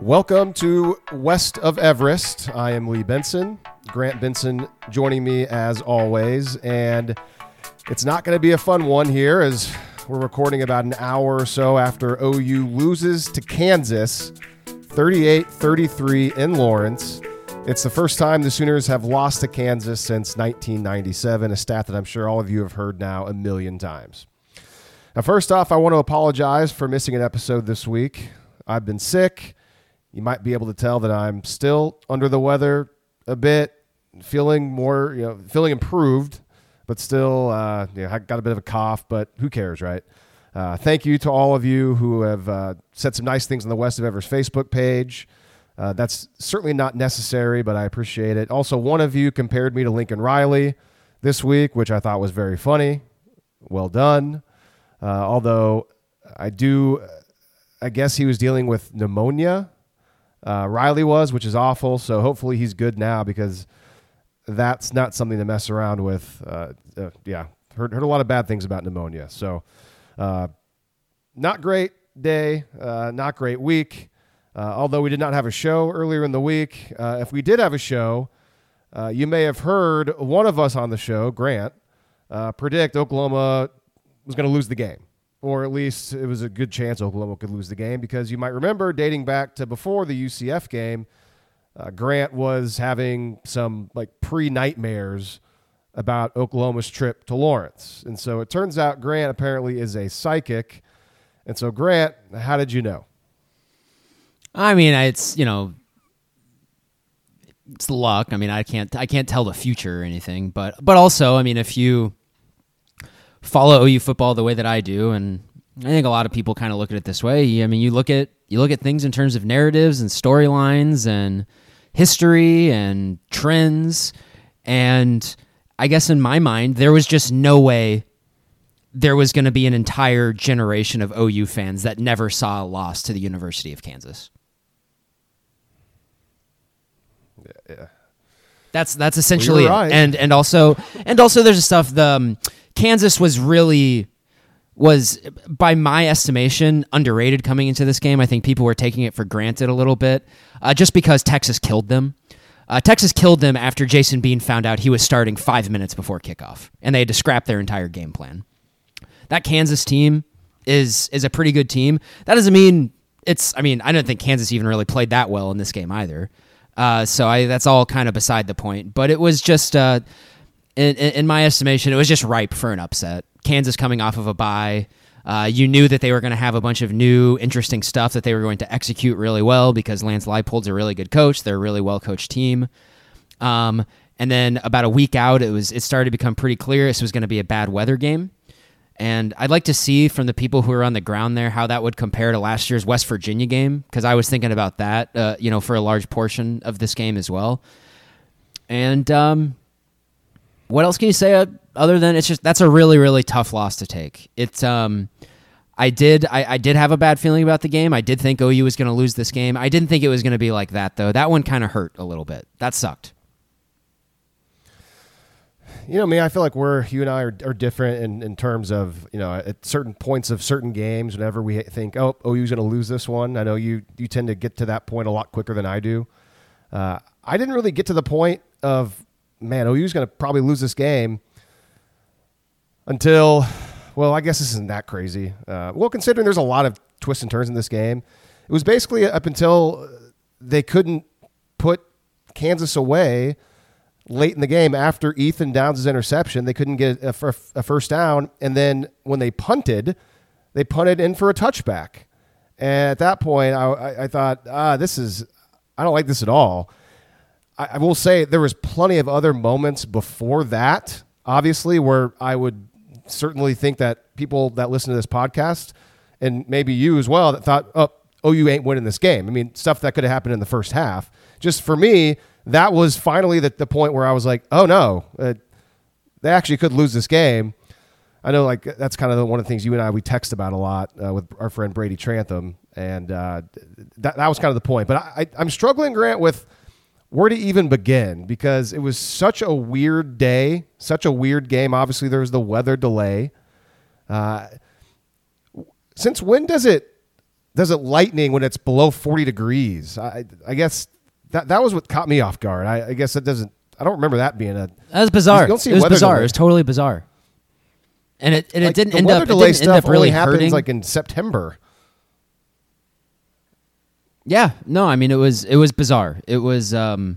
Welcome to West of Everest. I am Lee Benson. Grant Benson joining me as always. And it's not going to be a fun one here as we're recording about an hour or so after OU loses to Kansas 38 33 in Lawrence. It's the first time the Sooners have lost to Kansas since 1997, a stat that I'm sure all of you have heard now a million times. Now, first off, I want to apologize for missing an episode this week. I've been sick. You might be able to tell that I'm still under the weather a bit, feeling more, you know, feeling improved, but still, uh, you know, I got a bit of a cough, but who cares, right? Uh, thank you to all of you who have uh, said some nice things on the West of Everest Facebook page. Uh, that's certainly not necessary, but I appreciate it. Also, one of you compared me to Lincoln Riley this week, which I thought was very funny. Well done. Uh, although I do, I guess he was dealing with pneumonia. Uh, Riley was, which is awful. So hopefully he's good now because that's not something to mess around with. Uh, uh, yeah, heard heard a lot of bad things about pneumonia. So uh, not great day, uh, not great week. Uh, although we did not have a show earlier in the week, if we did have a show, you may have heard one of us on the show, Grant, predict Oklahoma was going to lose the game, or at least it was a good chance Oklahoma could lose the game because you might remember dating back to before the UCF game, uh, Grant was having some like pre nightmares about Oklahoma's trip to Lawrence. And so it turns out Grant apparently is a psychic. And so, Grant, how did you know? I mean, it's, you know, it's luck. I mean, I can't I can't tell the future or anything, but but also, I mean, if you follow OU football the way that I do, and I think a lot of people kind of look at it this way. I mean, you look at you look at things in terms of narratives and storylines and history and trends, and I guess in my mind, there was just no way there was going to be an entire generation of OU fans that never saw a loss to the University of Kansas. Yeah. yeah. That's that's essentially Well, right. it. And and also and also there's stuff the um, Kansas was really was by my estimation underrated coming into this game. I think people were taking it for granted a little bit uh, just because Texas killed them. Uh, Texas killed them after Jason Bean found out he was starting five minutes before kickoff, and they had to scrap their entire game plan. That Kansas team is is a pretty good team. That doesn't mean it's. I mean, I don't think Kansas even really played that well in this game either. Uh, so I that's all kind of beside the point. But it was just, uh, in, in my estimation, it was just ripe for an upset. Kansas coming off of a bye. Uh, you knew that they were going to have a bunch of new, interesting stuff that they were going to execute really well because Lance Leipold's a really good coach. They're a really well coached team. Um, and then about a week out, it was it started to become pretty clear this was going to be a bad weather game. And I'd like to see from the people who are on the ground there how that would compare to last year's West Virginia game because I was thinking about that, uh, you know, for a large portion of this game as well. And um, what else can you say uh, other than it's just that's a really really tough loss to take. It's um, I did I, I did have a bad feeling about the game. I did think OU was going to lose this game. I didn't think it was going to be like that though. That one kind of hurt a little bit. That sucked. You know me, I feel like we're you and I are, are different in, in terms of you know at certain points of certain games. Whenever we think, oh, OU's going to lose this one, I know you you tend to get to that point a lot quicker than I do. Uh, I didn't really get to the point of man, OU's going to probably lose this game until well, I guess this isn't that crazy. Uh, well, considering there's a lot of twists and turns in this game, it was basically up until they couldn't put Kansas away late in the game after Ethan Downs' interception. They couldn't get a, a first down. And then when they punted, they punted in for a touchback. And at that point, I, I, I thought, ah, this is, I don't like this at all. I, I will say there was plenty of other moments before that, obviously, where I would certainly think that people that listen to this podcast and maybe you as well that thought, oh, OU ain't winning this game. I mean, stuff that could have happened in the first half. Just for me, that was finally the, the point where I was like, oh no, uh, they actually could lose this game. I know, like that's kind of one of the things you and I we text about a lot uh, with our friend Brady Trantham, and uh, that that was kind of the point. But I, I, I'm struggling, Grant, with where to even begin because it was such a weird day, such a weird game. Obviously, there was the weather delay. Uh, since when does it does it lightning when it's below 40 degrees? I, I guess that that was what caught me off guard. I, I guess it doesn't. I don't remember that being a. That was bizarre. You don't see it was bizarre. delay. It was totally bizarre. And it and like, it didn't end up. It delay didn't end stuff up really hurting. like in September. Yeah, no, I mean it was it was bizarre. It was um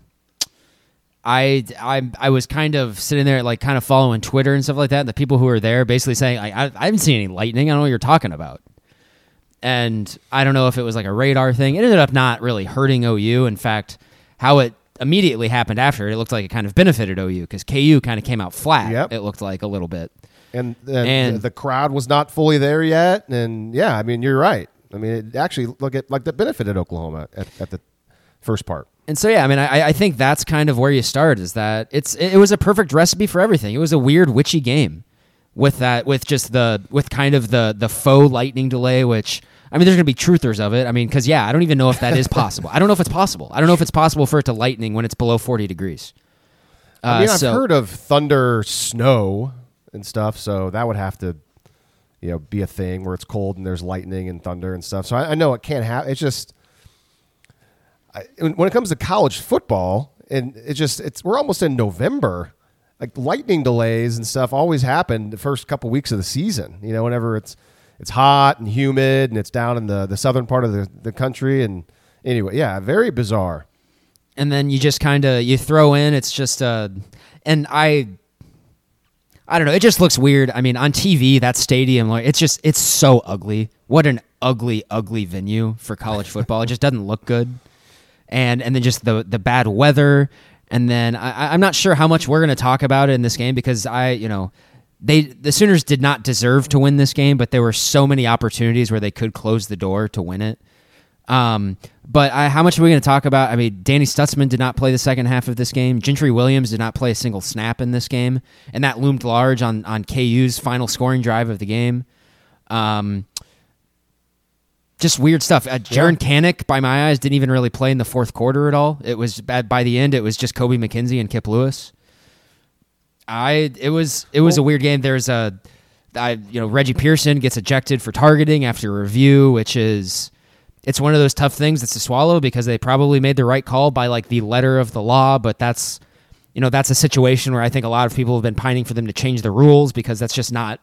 I I I was kind of sitting there like kind of following Twitter and stuff like that. And the people who were there basically saying I I, I haven't seen any lightning. I don't know what you're talking about. And I don't know if it was like a radar thing. It ended up not really hurting OU. In fact, how it immediately happened after it looked like it kind of benefited OU because KU kind of came out flat. Yep. It looked like a little bit. and, and, And- the, the crowd was not fully there yet. And yeah, I mean, you're right. I mean, it actually look at like that benefited Oklahoma at, at the first part. And so yeah, I mean, I, I think that's kind of where you start. Is that it's it, was a perfect recipe for everything. It was a weird witchy game with that with just the with kind of the the faux lightning delay, which I mean, there's gonna be truthers of it. I mean, because yeah, I don't even know if that is possible. I don't know if it's possible. I don't know if it's possible for it to lightning when it's below 40 degrees. Uh, I mean, I've so- heard of thunder, snow, and stuff. So that would have to, you know, be a thing where it's cold and there's lightning and thunder and stuff. So I, I know it can't happen. It's just I, when it comes to college football, and it's just it's we're almost in November. Like lightning delays and stuff always happen the first couple weeks of the season. You know, whenever it's it's hot and humid and it's down in the the southern part of the, the country. And anyway, yeah, very bizarre. and then you just kind of you throw in it's just uh and i i don't know it just looks weird. I mean on tv that stadium like it's just it's so ugly. What an ugly ugly venue for college football. It just doesn't look good. And and then just the the bad weather. And then I, i'm not sure how much we're going to talk about it in this game because i you know they the sooners did not deserve to win this game but there were so many opportunities where they could close the door to win it um, but I, how much are we going to talk about? I mean, Danny Stutsman did not play the second half of this game. Gentry Williams did not play a single snap in this game, and that loomed large on on KU's final scoring drive of the game. Um, just weird stuff. Uh, Jaren Kanak, by my eyes, didn't even really play in the fourth quarter at all. It was bad by the end. It was just Kobie McKinzie and Kip Lewis. I it was it was a weird game. There's a I you know Reggie Pearson gets ejected for targeting after a review, which is it's one of those tough things that's to swallow because they probably made the right call by like the letter of the law, but that's you know that's a situation where I think a lot of people have been pining for them to change the rules because that's just not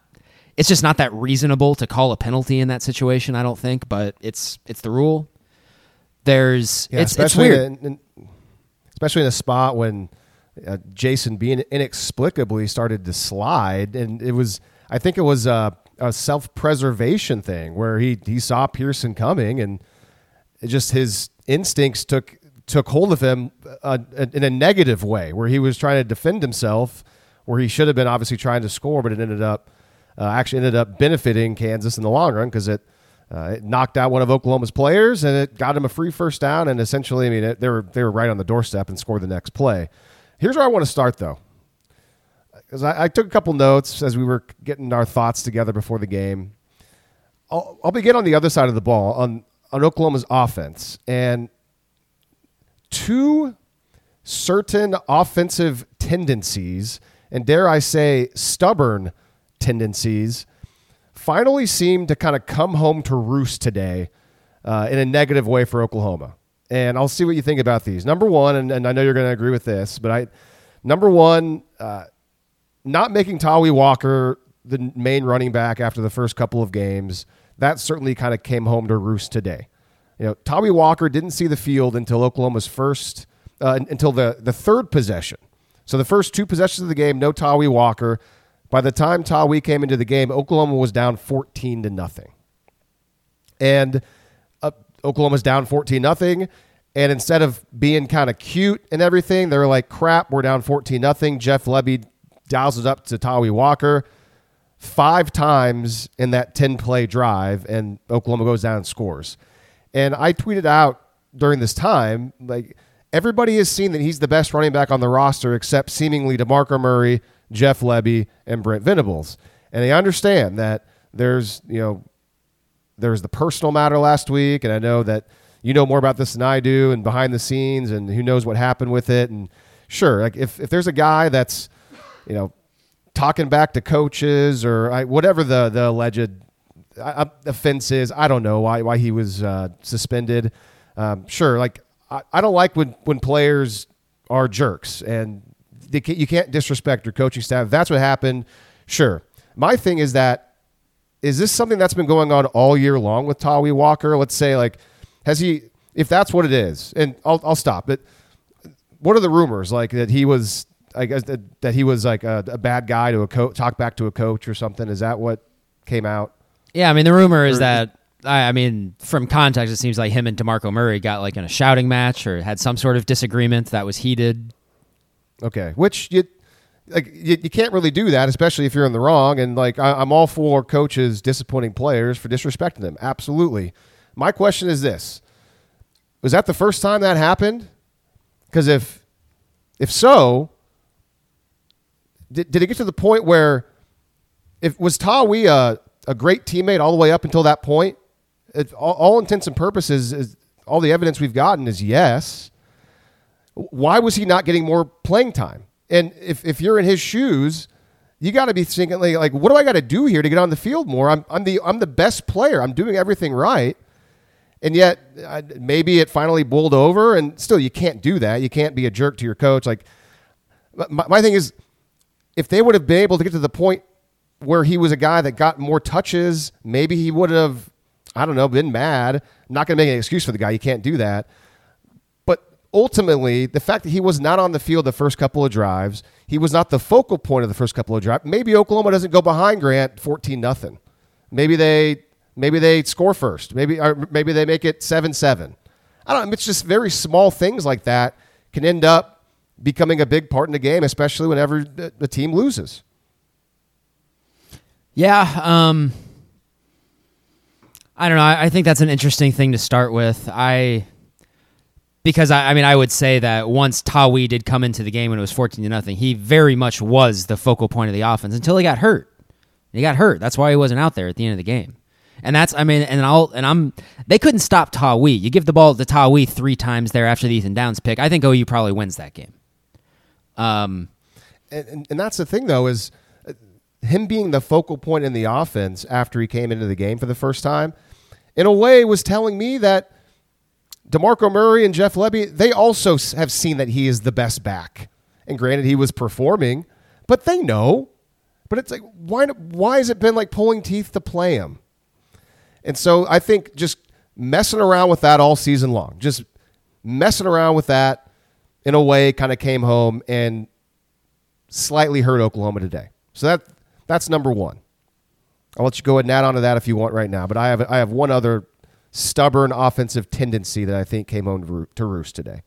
it's just not that reasonable to call a penalty in that situation. I don't think, but it's it's the rule. There's Yeah, it's it's especially weird. In, in- especially in a spot when uh, Jason Bean inexplicably started to slide, and it was I think it was a, a self preservation thing where he he saw Pearson coming, and just his instincts took took hold of him uh, in a negative way, where he was trying to defend himself, where he should have been obviously trying to score, but it ended up uh, actually ended up benefiting Kansas in the long run because it. Uh, it knocked out one of Oklahoma's players, and it got him a free first down. And essentially, I mean, it, they were they were right on the doorstep and scored the next play. Here's where I want to start, though, because I, I took a couple notes as we were getting our thoughts together before the game. I'll, I'll begin on the other side of the ball on on Oklahoma's offense, and two certain offensive tendencies, and dare I say, stubborn tendencies, finally seemed to kind of come home to roost today uh, in a negative way for Oklahoma. And I'll see what you think about these. Number one, and, and I know you're going to agree with this, but I, number one, uh, not making Tawee Walker the main running back after the first couple of games, that certainly kind of came home to roost today. You know, Tawee Walker didn't see the field until Oklahoma's first, uh, until the, the third possession. So the first two possessions of the game, no Tawee Walker. By the time Tawee came into the game, Oklahoma was down 14 to nothing. And uh, Oklahoma's down 14 nothing. And instead of being kind of cute and everything, they're like, crap, we're down 14 nothing. Jeff Lebby dials it up to Tawee Walker five times in that 10 play drive, and Oklahoma goes down and scores. And I tweeted out during this time, like, everybody has seen that he's the best running back on the roster except seemingly DeMarco Murray, Jeff Lebby, and Brent Venables. And I understand that there's, you know, there's the personal matter last week, and I know that you know more about this than I do, and behind the scenes, and who knows what happened with it. And sure, like if, if there's a guy that's, you know, talking back to coaches or I, whatever the the alleged uh, offenses. I don't know why why he was uh, suspended. Um, sure, like I, I don't like when when players are jerks and they you can't disrespect your coaching staff. If that's what happened. Sure. My thing is that is this something that's been going on all year long with Tawee Walker? Let's say like has he if that's what it is, and I'll I'll stop. But what are the rumors like that he was I guess that, that he was like a, a bad guy to a coach, talk back to a coach or something? Is that what came out? Yeah, I mean the rumor is that I, I mean from context it seems like him and Demarco Murray got like in a shouting match or had some sort of disagreement that was heated. Okay, which you like you, you can't really do that, especially if you're in the wrong. And like I, I'm all for coaches disappointing players for disrespecting them. Absolutely. My question is this: Was that the first time that happened? Because if if so, did, did it get to the point where if was Tawee a, a great teammate all the way up until that point? It, all, all intents and purposes, is, all the evidence we've gotten is yes. Why was he not getting more playing time? And if, if you're in his shoes, you got to be thinking like, like, what do I got to do here to get on the field more? I'm, I'm the I'm the best player. I'm doing everything right, and yet maybe it finally boiled over. And still, you can't do that. You can't be a jerk to your coach. Like my, my thing is, if they would have been able to get to the point where he was a guy that got more touches, maybe he would have, I don't know, been mad. I'm not going to make an excuse for the guy. You can't do that. But ultimately, the fact that he was not on the field the first couple of drives, he was not the focal point of the first couple of drives. Maybe Oklahoma doesn't go behind Grant 14 nothing. Maybe they maybe they score first. Maybe maybe they make it 7-7. I don't. It's just very small things like that can end up becoming a big part in the game, especially whenever the, team loses. Yeah, um, I don't know. I, think that's an interesting thing to start with. I because I, I mean I would say that once Tawee did come into the game when it was fourteen to nothing, he very much was the focal point of the offense until he got hurt. He got hurt. That's why he wasn't out there at the end of the game. And that's I mean, and I'll and I'm they couldn't stop Tawee. You give the ball to Tawee three times there after the Ethan Downs pick. I think OU probably wins that game. Um, and, and, that's the thing though is him being the focal point in the offense after he came into the game for the first time, in a way, was telling me that DeMarco Murray and Jeff Lebby, they also have seen that he is the best back. And granted, he was performing, but they know. But it's like, why, why has it been like pulling teeth to play him? And so I think just messing around with that all season long, just messing around with that in a way kind of came home and slightly hurt Oklahoma today. So that that's number one. I'll let you go ahead and add on to that if you want right now. But I have I have one other stubborn offensive tendency that I think came home to roost today.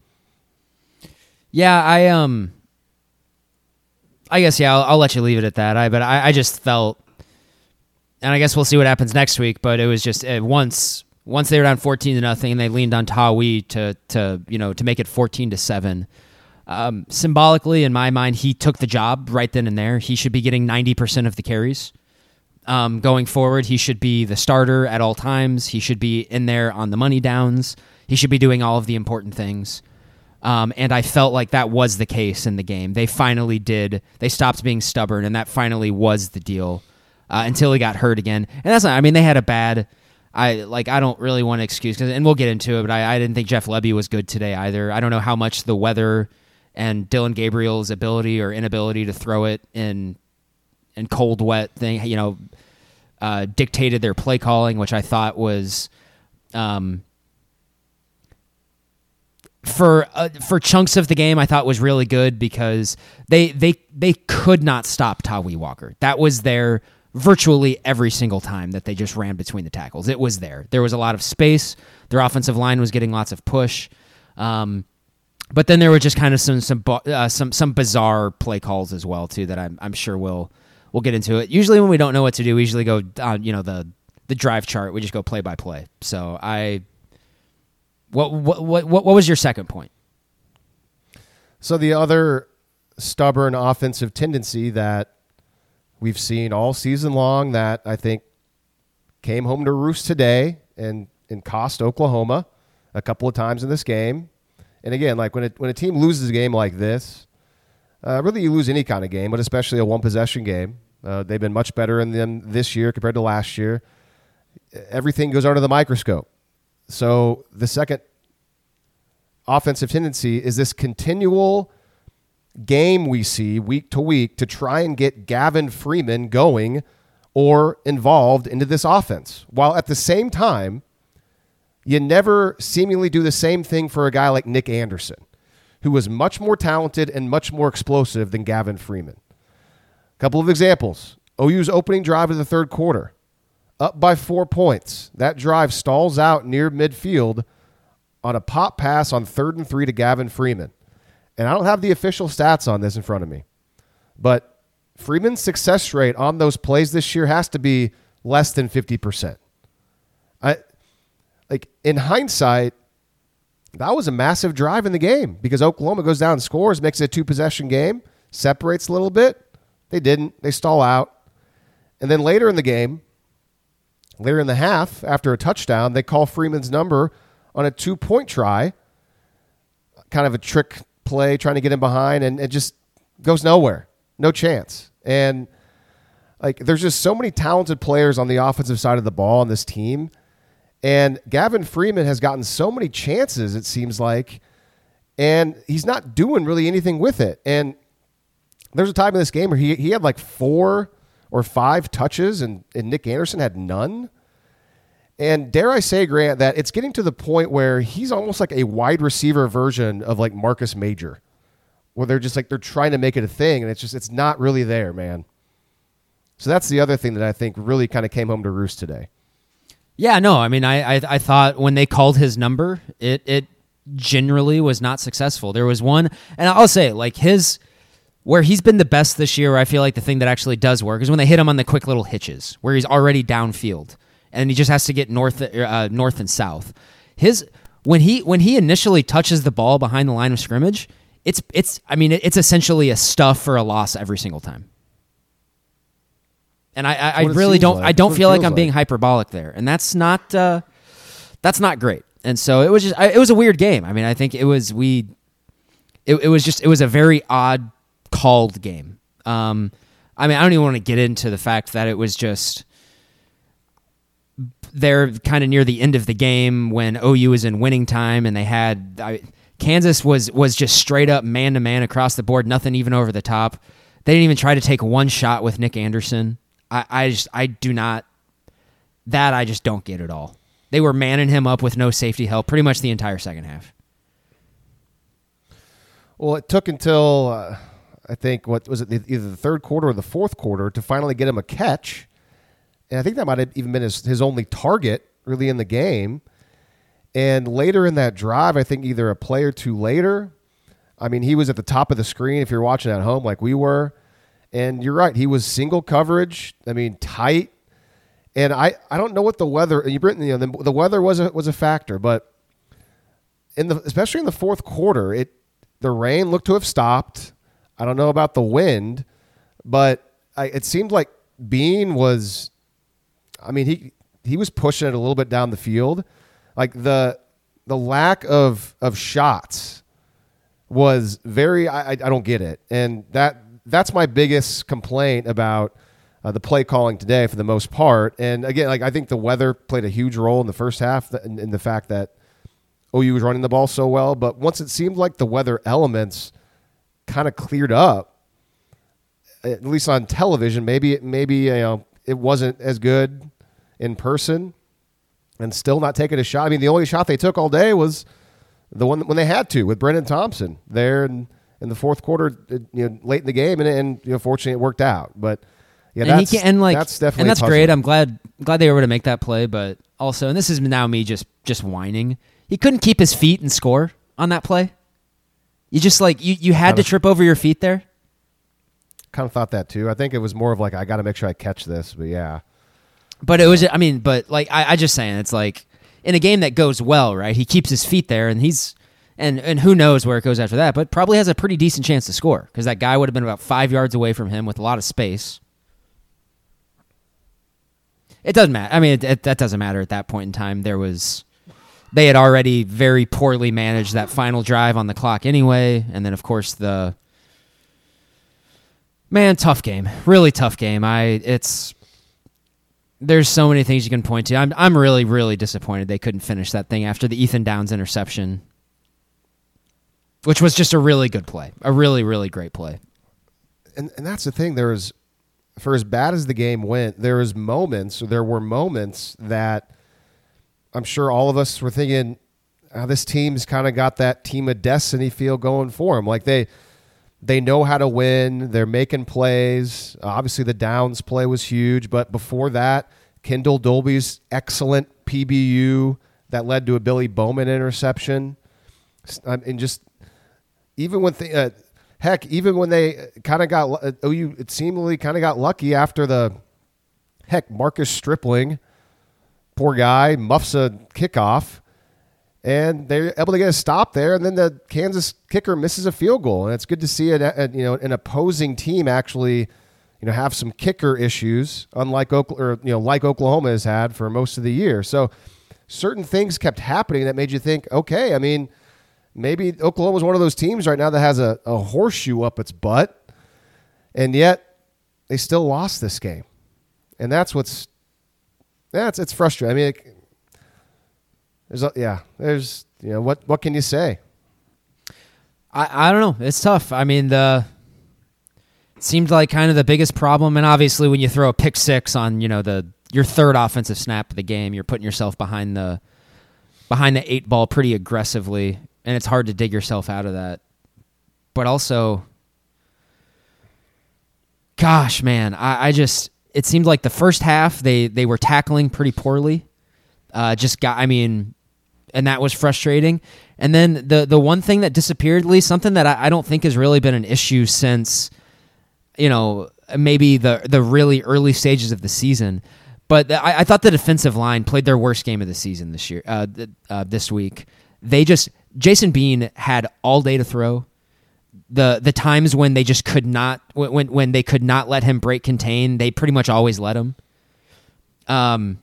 Yeah, I um, I guess yeah, I'll, I'll let you leave it at that. I but I, I just felt, and I guess we'll see what happens next week. But it was just uh, once once they were down fourteen to nothing, and they leaned on Tawee to to you know to make it fourteen to seven. Um, symbolically, in my mind, he took the job right then and there. He should be getting 90% of the carries. Um, going forward, he should be the starter at all times. He should be in there on the money downs. He should be doing all of the important things. Um, and I felt like that was the case in the game. They finally did. They stopped being stubborn, and that finally was the deal uh, until he got hurt again. And that's not, I mean, they had a bad. I like. I don't really want to excuse, and we'll get into it. But I, I didn't think Jeff Lebby was good today either. I don't know how much the weather and Dillon Gabriel's ability or inability to throw it in in cold wet thing, you know, uh, dictated their play calling, which I thought was um, for uh, for chunks of the game I thought was really good because they they they could not stop Tawee Walker. That was there virtually every single time that they just ran between the tackles. It was there. There was a lot of space. Their offensive line was getting lots of push. Um, but then there were just kind of some some uh, some some bizarre play calls as well too that I'm I'm sure we'll we'll get into it. Usually when we don't know what to do, we usually go on you know the the drive chart. We just go play by play. So I what what what what was your second point? So the other stubborn offensive tendency that we've seen all season long that I think came home to roost today and and cost Oklahoma a couple of times in this game and again, like when it, when a team loses a game like this, uh, really you lose any kind of game, but especially a one possession game. Uh, they've been much better in them this year compared to last year. everything goes under the microscope. So the second offensive tendency is this continual game we see week to week to try and get Gavin Freeman going or involved into this offense. While at the same time, you never seemingly do the same thing for a guy like Nick Anderson, who was much more talented and much more explosive than Gavin Freeman. A couple of examples OU's opening drive of the third quarter, up by four points. That drive stalls out near midfield on a pop pass on third and three to Gavin Freeman. And I don't have the official stats on this in front of me, but Freeman's success rate on those plays this year has to be less than 50%. I like in hindsight, that was a massive drive in the game because Oklahoma goes down scores, makes it a two possession game, separates a little bit. They didn't. They stall out. And then later in the game, later in the half, after a touchdown, they call Freeman's number on a two point try, kind of a trick play, trying to get him behind, and it just goes nowhere. No chance. And like there's just so many talented players on the offensive side of the ball on this team. And Gavin Freeman has gotten so many chances, it seems like, and he's not doing really anything with it. And there's a time in this game where he, he had like four or five touches, and, and Nick Anderson had none. And dare I say, Grant, that it's getting to the point where he's almost like a wide receiver version of like Marcus Major, where they're just like they're trying to make it a thing, and it's just it's not really there, man. So that's the other thing that I think really kind of came home to roost today. Yeah, no, I mean, I, I, I thought when they called his number, it it generally was not successful. There was one, and I'll say like his where he's been the best this year, I feel like the thing that actually does work is when they hit him on the quick little hitches, where he's already downfield and he just has to get north, uh, north and south. His when he when he initially touches the ball behind the line of scrimmage, it's it's I mean it's essentially a stuff for a loss every single time. And I, I, I really don't like. I don't feel like I'm like. being hyperbolic there, and that's not uh, that's not great. And so it was just I, it was a weird game. I mean, I think it was we it, it was just it was a very odd called game. Um, I mean, I don't even want to get into the fact that it was just they're kind of near the end of the game when OU was in winning time and they had I, Kansas was was just straight up man to man across the board, nothing even over the top. They didn't even try to take one shot with Nick Anderson. I, I just I do not that I just don't get at all. They were manning him up with no safety help pretty much the entire second half. Well, it took until uh, I think what was it either the third quarter or the fourth quarter to finally get him a catch, and I think that might have even been his, his only target really in the game. And later in that drive, I think either a play or two later, I mean, he was at the top of the screen if you're watching at home like we were. And you're right, he was single coverage. I mean, tight. And I, I don't know what the weather. You, you know, the, the weather was a was a factor, but in the especially in the fourth quarter, it the rain looked to have stopped. I don't know about the wind, but I, it seemed like Bean was. I mean, he he was pushing it a little bit down the field, like the the lack of of shots was very. I I don't get it, and that that's my biggest complaint about uh, the play calling today for the most part. And again, like I think the weather played a huge role in the first half, in, in the fact that OU was running the ball so well. But once it seemed like the weather elements kind of cleared up, at least on television. Maybe maybe you know it wasn't as good in person, and still not taking a shot. I mean, the only shot they took all day was the one when they had to with Brenen Thompson there in, in the fourth quarter, uh, you know, late in the game, and, and you know, fortunately it worked out. But yeah, and that's, can, and like that's definitely and that's great. I'm glad glad they were able to make that play, but also, and this is now me just just whining. He couldn't keep his feet and score on that play. You just like you, you had to trip over your feet there. Kind of thought that too. I think it was more of like I got to make sure I catch this, but yeah. But it was. I mean, but like I, I just saying, it's like in a game that goes well, right? He keeps his feet there, and he's and and who knows where it goes after that, but probably has a pretty decent chance to score because that guy would have been about five yards away from him with a lot of space. It doesn't matter. I mean, it, it, that doesn't matter at that point in time. There was they had already very poorly managed that final drive on the clock anyway, and then of course the man tough game, really tough game. I it's there's so many things you can point to. I'm I'm really really disappointed they couldn't finish that thing after the Ethan Downs interception, which was just a really good play, a really really great play. And and that's the thing. There was, for as bad as the game went, there was moments. There were moments that I'm sure all of us were thinking, oh, this team's kind of got that team of destiny feel going for them. Like they they know how to win. They're making plays. Obviously, the Downs play was huge, but before that, Kendall Dolby's excellent PBU that led to a Billy Bowman interception, and just even when the, uh, heck, even when they kind of got uh, OU, it seemingly kind of got lucky after the heck Marcus Stripling, poor guy, muffs a kickoff and they're able to get a stop there. And then the Kansas kicker misses a field goal, and it's good to see it. Uh, you know, an opposing team actually, you know, have some kicker issues, unlike Oklahoma, or you know, like Oklahoma has had for most of the year. So certain things kept happening that made you think, okay, I mean, maybe Oklahoma is one of those teams right now that has a, a horseshoe up its butt, and yet they still lost this game, and that's what's that's it's frustrating. I mean. It, there's a, yeah, there's you know what what can you say? I I don't know. It's tough. I mean the seemed like kind of the biggest problem, and obviously when you throw a pick six on you know the your third offensive snap of the game, you're putting yourself behind the behind the eight ball pretty aggressively, and it's hard to dig yourself out of that. But also, gosh, man, I, I just it seemed like the first half they they were tackling pretty poorly. Uh, just got, I mean, and that was frustrating. And then the the one thing that disappeared, at least something that I, I don't think has really been an issue since, you know, maybe the the really early stages of the season. But I, I thought the defensive line played their worst game of the season this year, uh, uh, this week. They just Jason Bean had all day to throw. The the times when they just could not when when they could not let him break contain, they pretty much always let him. Um,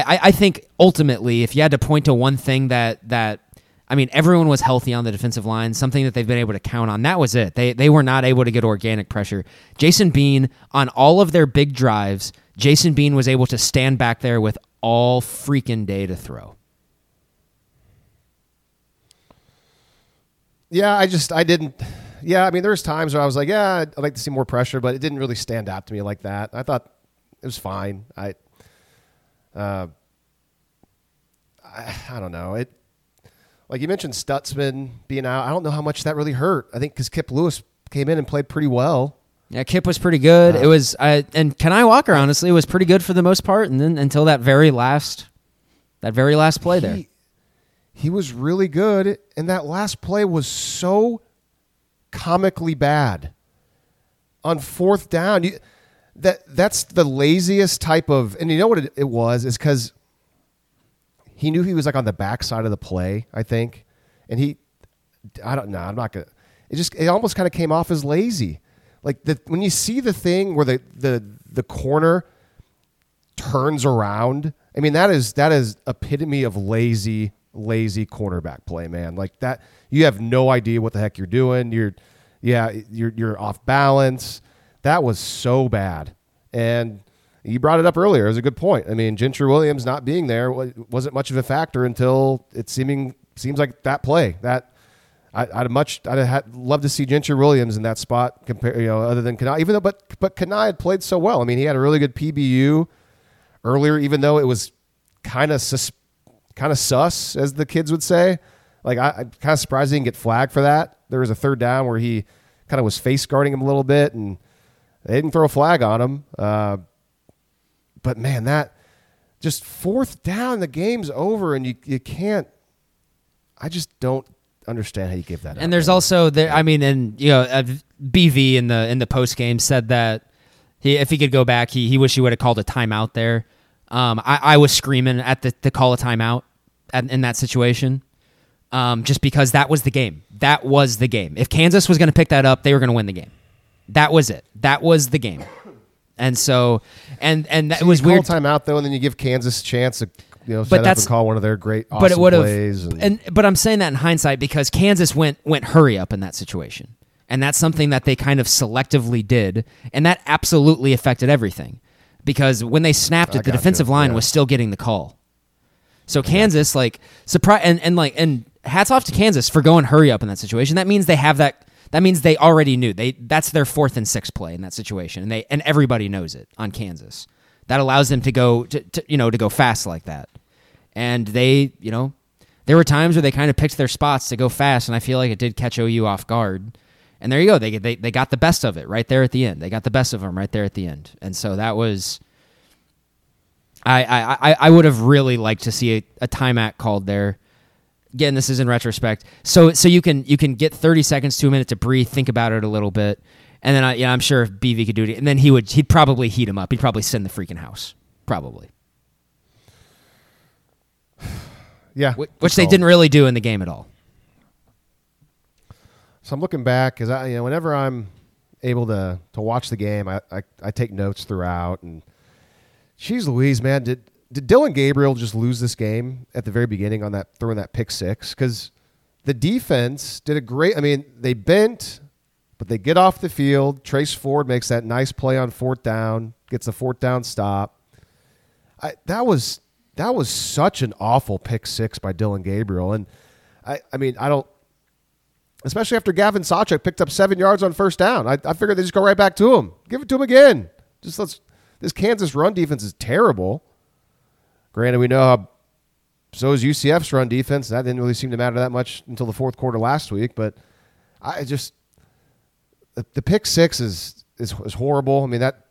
I, I think ultimately, if you had to point to one thing that that I mean, everyone was healthy on the defensive line, something that they've been able to count on. That was it. They they were not able to get organic pressure. Jason Bean on all of their big drives, Jason Bean was able to stand back there with all freaking day to throw. Yeah, I just I didn't. Yeah, I mean, there's times where I was like, yeah, I'd like to see more pressure, but it didn't really stand out to me like that. I thought it was fine. I uh, I, I don't know. It like you mentioned Stutsman being out. I don't know how much that really hurt. I think because Kip Lewis came in and played pretty well. Yeah, Kip was pretty good. Uh, it was, I, and Kani Walker honestly was pretty good for the most part, and then until that very last, that very last play he, there, he was really good, and that last play was so comically bad. On fourth down, you, that that's the laziest type of and you know what it, it was is because he knew he was like on the backside of the play i think. And he i don't know i'm not gonna it just it almost kind of came off as lazy. Like the when you see the thing where the the the corner turns around i mean that is that is epitome of lazy lazy cornerback play man. Like that you have no idea what the heck you're doing. You're yeah you're you're off balance that was so bad. And you brought it up earlier. It was a good point. I mean, Gentry Williams not being there wasn't much of a factor until it seeming seems like that play. That I, would much I'd love to see Gentry Williams in that spot. Compare you know other than Kani, even though but but Kani had played so well. I mean, he had a really good PBU earlier, even though it was kind of sus, kind of sus, as the kids would say. Like I, I'm kind of surprised he didn't get flagged for that. There was a third down where he kind of was face guarding him a little bit and they didn't throw a flag on him. Uh, but man, that just fourth down, the game's over, and you you can't. I just don't understand how you give that. Up. And there's man. also there. I mean, and you know, uh, BV in the in the post game said that he, if he could go back, he he wish he would have called a timeout there. Um, I, I was screaming at the to call a timeout at, in that situation. Um, just because that was the game. That was the game. If Kansas was going to pick that up, they were going to win the game. That was it. That was the game. And so, and and that so was weird. Call timeout though, and then you give Kansas a chance to you know but that's, call one of their great awesome but it would plays. And, and but I'm saying that in hindsight because Kansas went went hurry up in that situation, and that's something that they kind of selectively did, and that absolutely affected everything. because when they snapped it, the defensive line yeah. was still getting the call. So Kansas, like surprise, and, and like and hats off to Kansas for going hurry up in that situation. That means they have that. That means they already knew they that's their fourth and sixth play in that situation, and they and everybody knows it on Kansas. That allows them to go to, to you know to go fast like that, and they you know there were times where they kind of picked their spots to go fast, and I feel like it did catch OU off guard. And there you go. They, they they got the best of it right there at the end. They got the best of them right there at the end. And so that was. I I, I, would have really liked to see a, a timeout called there. Again, this is in retrospect. So so you can you can get thirty seconds to a minute to breathe, think about it a little bit, and then I, yeah, I'm sure if BV could do it, and then he would he'd probably heat him up. He'd probably send the freaking house, probably, Yeah, Wh- good which they didn't really do in the game at all. So I'm looking back because I, you know, whenever I'm able to to watch the game, I, I, I take notes throughout. And geez, Louise, man, did did Dillon Gabriel just lose this game at the very beginning on that throwing that pick six? Because the defense did a great. I mean, they bent, but they get off the field. Trace Ford makes that nice play on fourth down, gets the fourth down stop. I, that was that was such an awful pick six by Dillon Gabriel, and I, I mean, I don't especially after Gavin Sawchuk picked up seven yards on first down. I, I figured they just go right back to him. Give it to him again. Just let's. This Kansas run defense is terrible. Granted, we know how. So is UCF's run defense. That didn't really seem to matter that much until the fourth quarter last week. But I just the, the pick six is, is is horrible. I mean that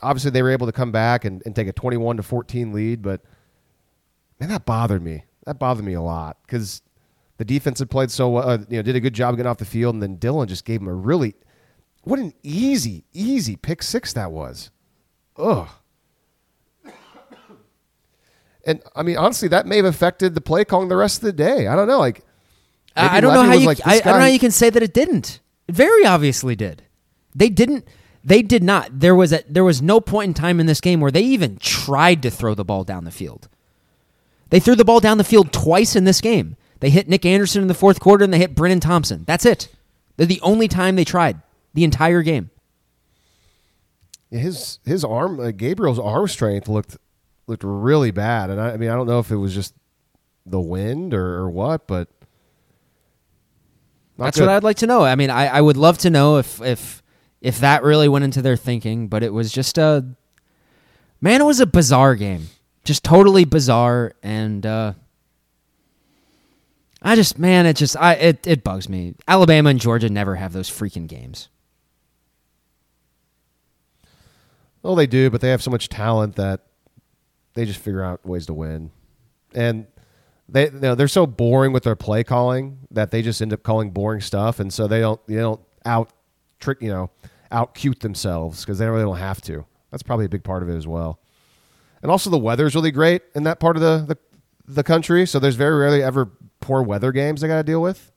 obviously they were able to come back and, and take a twenty one to fourteen lead, but man, that bothered me. That bothered me a lot because the defense had played so well, uh, you know, did a good job getting off the field, and then Dylan just gave him a really, what an easy, easy pick six that was. Ugh. And I mean, honestly, that may have affected the play calling the rest of the day. I don't know. Like, I don't know how you like, I, I don't know how you can say that it didn't. It very obviously did. They didn't. They did not. There was a, there was no point in time in this game where they even tried to throw the ball down the field. They threw the ball down the field twice in this game. They hit Nick Anderson in the fourth quarter and they hit Brenen Thompson. That's it. They're the only time they tried the entire game. His his arm, uh, Gabriel's arm strength looked looked really bad, and I, I mean, I don't know if it was just the wind or, or what, but That's good. what I'd like to know. I mean, I, I would love to know if if if that really went into their thinking, but it was just a man. It was a bizarre game, just totally bizarre, and uh, I just man, it just I it it bugs me. Alabama and Georgia never have those freaking games. Well, they do, but they have so much talent that they just figure out ways to win, and they you know, they're so boring with their play calling that they just end up calling boring stuff, and so they don't they don't out trick you know out cute themselves because they really don't have to. That's probably a big part of it as well, and also the weather's really great in that part of the the, the country, so there's very rarely ever poor weather games they got to deal with.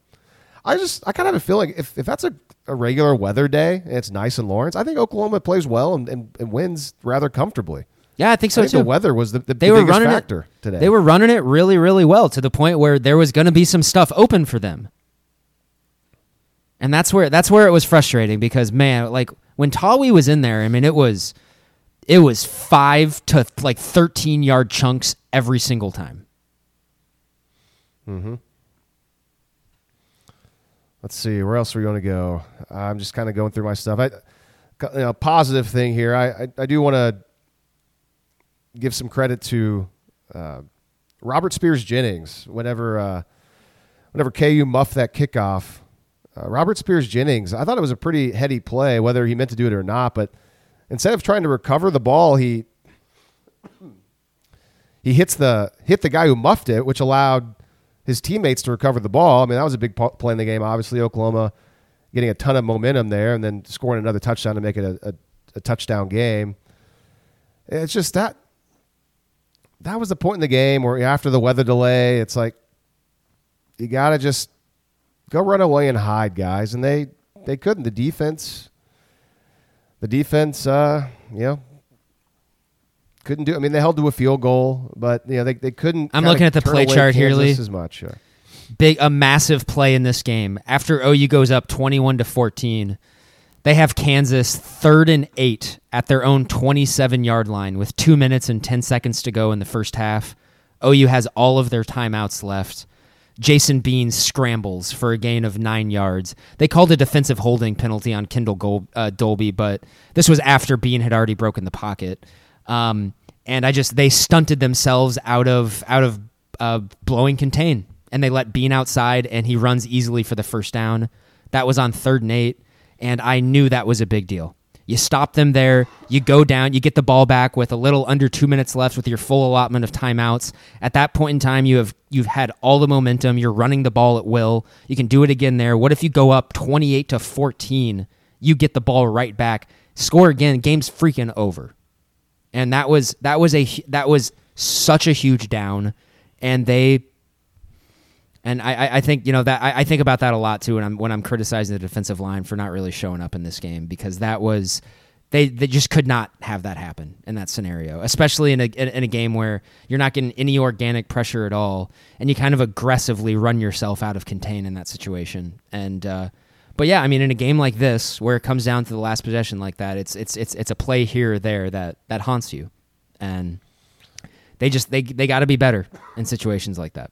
I just I kind of have a feeling if, if that's a, a regular weather day and it's nice in Lawrence, I think Oklahoma plays well and, and, and wins rather comfortably. Yeah, I think so I think too. the weather was the, the, they the were biggest running factor it today. They were running it really, really well to the point where there was going to be some stuff open for them, and that's where that's where it was frustrating because man, like when Tawee was in there, I mean, it was it was five to like thirteen yard chunks every single time. Hmm. Let's see where else are we going to go. I'm just kind of going through my stuff. I, you know, positive thing here. I I, I do want to give some credit to uh, Robert Spears Jennings. Whenever uh, whenever KU muffed that kickoff, uh, Robert Spears Jennings. I thought it was a pretty heady play, whether he meant to do it or not. But instead of trying to recover the ball, he he hits the hit the guy who muffed it, which allowed his teammates to recover the ball. I mean, that was a big play in the game. Obviously, Oklahoma getting a ton of momentum there, and then scoring another touchdown to make it a, a, a touchdown game. It's just that that was the point in the game where after the weather delay, it's like you got to just go run away and hide, guys, and they they couldn't. The defense, the defense, uh, you know. Couldn't do. I mean, they held to a field goal, but you know they, they couldn't. I'm looking at the play chart here, Lee. As much, yeah. Big a massive play in this game after OU goes up twenty one to fourteen. They have Kansas third and eight at their own 27 yard line with two minutes and 10 seconds to go in the first half. OU has all of their timeouts left. Jason Bean scrambles for a gain of nine yards. They called a defensive holding penalty on Kendall uh, Dolby, but this was after Bean had already broken the pocket. Um, and I just they stunted themselves out of out of uh, blowing contain, and they let Bean outside, and he runs easily for the first down. That was on third and eight, and I knew that was a big deal. You stop them there. You go down. You get the ball back with a little under two minutes left with your full allotment of timeouts. At that point in time, you have you've had all the momentum. You're running the ball at will. You can do it again there. What if you go up 28 to 14? You get the ball right back, score again. Game's freaking over. And that was that was a that was such a huge down, and they and I, I think you know that I, I think about that a lot too when I'm when I'm criticizing the defensive line for not really showing up in this game because that was they they just could not have that happen in that scenario, especially in a in a game where you're not getting any organic pressure at all, and you kind of aggressively run yourself out of contain in that situation. And uh, but yeah, I mean, in a game like this where it comes down to the last possession like that, it's it's it's it's a play here or there that that haunts you, and they just they they got to be better in situations like that.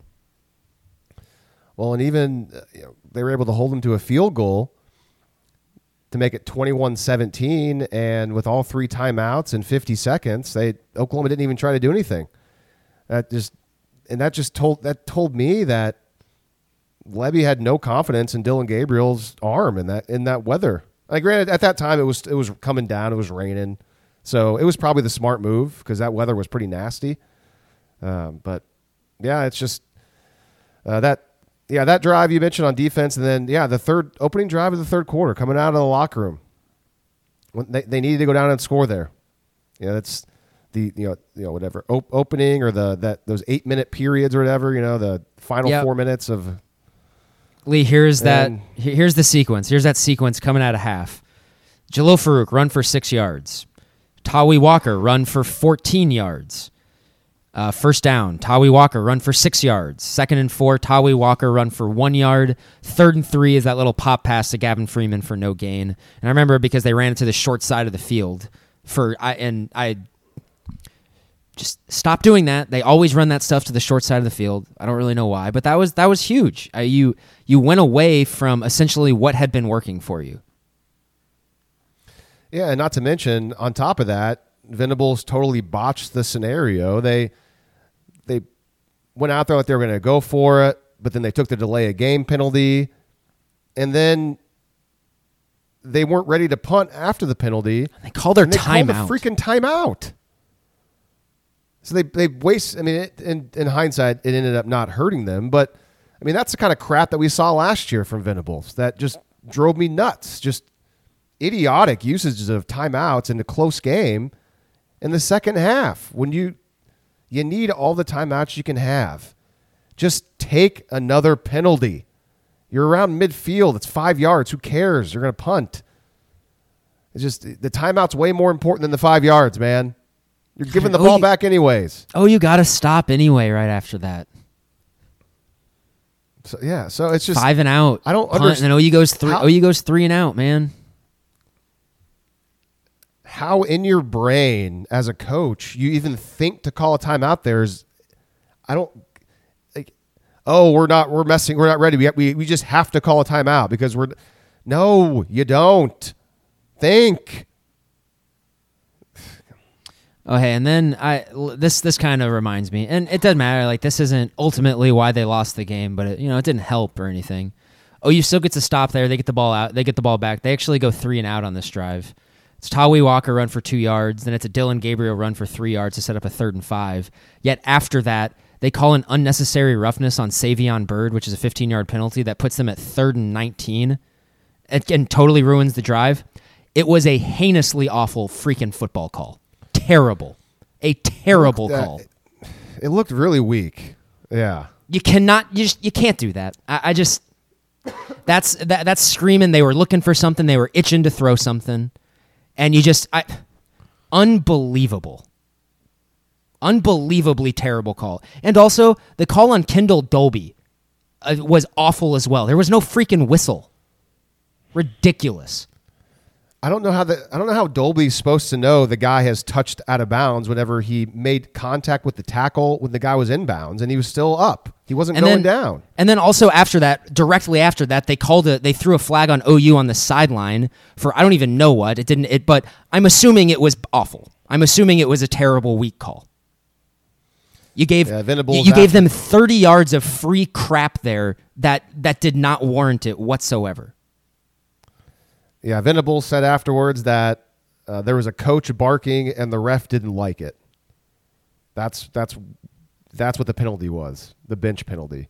Well, and even uh, you know, they were able to hold them to a field goal to make it 21-17 and with all three timeouts in 50 seconds, they Oklahoma didn't even try to do anything. That just and that just told that told me that Lebby had no confidence in Dillon Gabriel's arm in that in that weather. I granted at that time it was it was coming down, it was raining, so it was probably the smart move because that weather was pretty nasty. Um, but yeah, it's just uh, that yeah, that drive you mentioned on defense, and then yeah, the third opening drive of the third quarter coming out of the locker room. When they, they needed to go down and score there. Yeah, that's the you know you know whatever op- opening or the that those eight minute periods or whatever you know the final yep. four minutes of. Lee, here's that. Here's the sequence. Here's that sequence coming out of half. Jalil Farooq run for six yards. Tawee Walker run for 14 yards. Uh, first down, Tawee Walker run for six yards. Second and four, Tawee Walker run for one yard. Third and three is that little pop pass to Gavin Freeman for no gain. And I remember because they ran it to the short side of the field for I and I just stop doing that. They always run that stuff to the short side of the field. I don't really know why, but that was that was huge. Uh, you you went away from essentially what had been working for you. Yeah, and not to mention on top of that, Venables totally botched the scenario. They they went out there like they were going to go for it, but then they took the delay of game penalty, and then they weren't ready to punt after the penalty. They called their timeout. Called a freaking timeout. So they they waste. I mean, it, in in hindsight, it ended up not hurting them, but I mean that's the kind of crap that we saw last year from Venables that just drove me nuts. Just idiotic usages of timeouts in a close game in the second half when you you need all the timeouts you can have. Just take another penalty. You're around midfield. It's five yards. Who cares? You're going to punt. It's just the timeout's way more important than the five yards, man. You're giving the oh, ball you, back anyways. Oh, you got to stop anyway right after that. So yeah, so it's just five and out. I don't understand. And OU goes three. How, OU goes three and out, man how in your brain as a coach you even think to call a timeout there is I don't like oh we're not we're messing we're not ready we we we just have to call a timeout because we're no you don't think Oh hey, and then I this this kind of reminds me, and it doesn't matter. Like this isn't ultimately why they lost the game, but it, you know it didn't help or anything. Oh, you still get to stop there. They get the ball out. They get the ball back. They actually go three and out on this drive. It's Tawee Walker run for two yards, then it's a Dillon Gabriel run for three yards to set up a third and five. Yet after that, they call an unnecessary roughness on Savion Byrd, which is a 15 yard penalty that puts them at third and 19 and totally ruins the drive. It was a heinously awful freaking football call. Terrible. A terrible call. It looked really weak. Yeah. You cannot, you just, you can't do that. I, I just, that's, that, that's screaming they were looking for something. They were itching to throw something and you just I, unbelievable. Unbelievably terrible call. And also the call on Kendel Dolby uh, was awful as well. There was no freaking whistle. Ridiculous I don't know how the I don't know how Dolby's supposed to know the guy has touched out of bounds whenever he made contact with the tackle when the guy was in bounds and he was still up. He wasn't And going then, down. And then also after that, directly after that, they called it. They threw a flag on OU on the sideline for I don't even know what it didn't. It, but I'm assuming it was awful. I'm assuming it was a terrible weak call. You gave Yeah, you, you gave them 30 yards of free crap there that that did not warrant it whatsoever. Yeah, Venables said afterwards that uh, there was a coach barking and the ref didn't like it. That's that's that's what the penalty was, the bench penalty.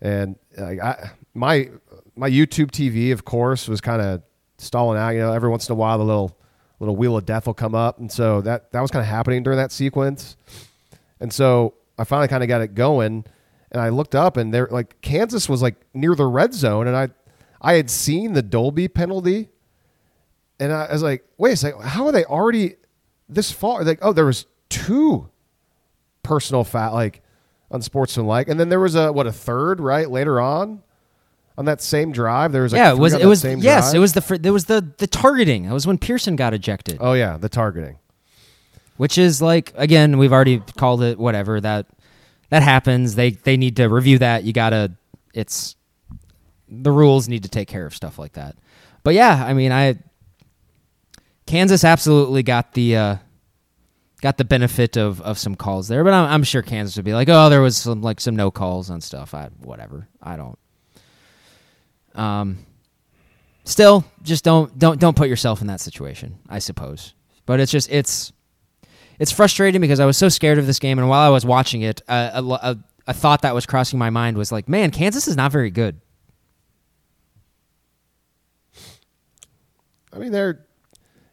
And like, I, my my YouTube TV, of course, was kind of stalling out. You know, every once in a while, the little little wheel of death will come up, and so that that was kind of happening during that sequence. And so I finally kind of got it going, and I looked up, and there like Kansas was like near the red zone, and I I had seen the Dolby penalty, and I was like, wait a second, how are they already this far? Like, oh, there was two personal fat like unsportsmanlike, and then there was a what a third right later on on that same drive. There was like yeah, it was it was same yes, drive. it was the there was the the targeting. It was when Pearson got ejected. Oh yeah, the targeting. which is like again we've already called it whatever that that happens they they need to review that you gotta it's the rules need to take care of stuff like that. But yeah i mean i kansas absolutely got the uh got the benefit of of some calls there but i'm, I'm sure kansas would be like oh there was some like some no calls on stuff. I whatever. I don't um still just don't don't don't put yourself in that situation i suppose. But it's just it's it's frustrating because I was so scared of this game, and while I was watching it, a, a, a thought that was crossing my mind was like, "Man, Kansas is not very good." I mean, they're.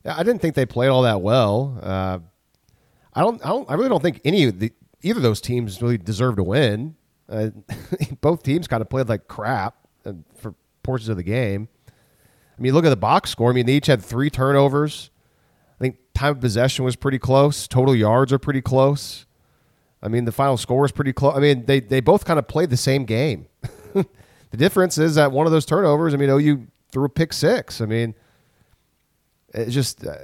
I didn't think they played all that well. Uh, I don't. I don't. I really don't think any of the either of those teams really deserve to win. Uh, both teams kind of played like crap uh, for portions of the game. I mean, look at the box score. I mean, they each had three turnovers. I think time of possession was pretty close. Total yards are pretty close. I mean, the final score is pretty close. I mean, they they both kind of played the same game. the difference is that one of those turnovers. I mean, OU threw a pick six. I mean, it's just uh,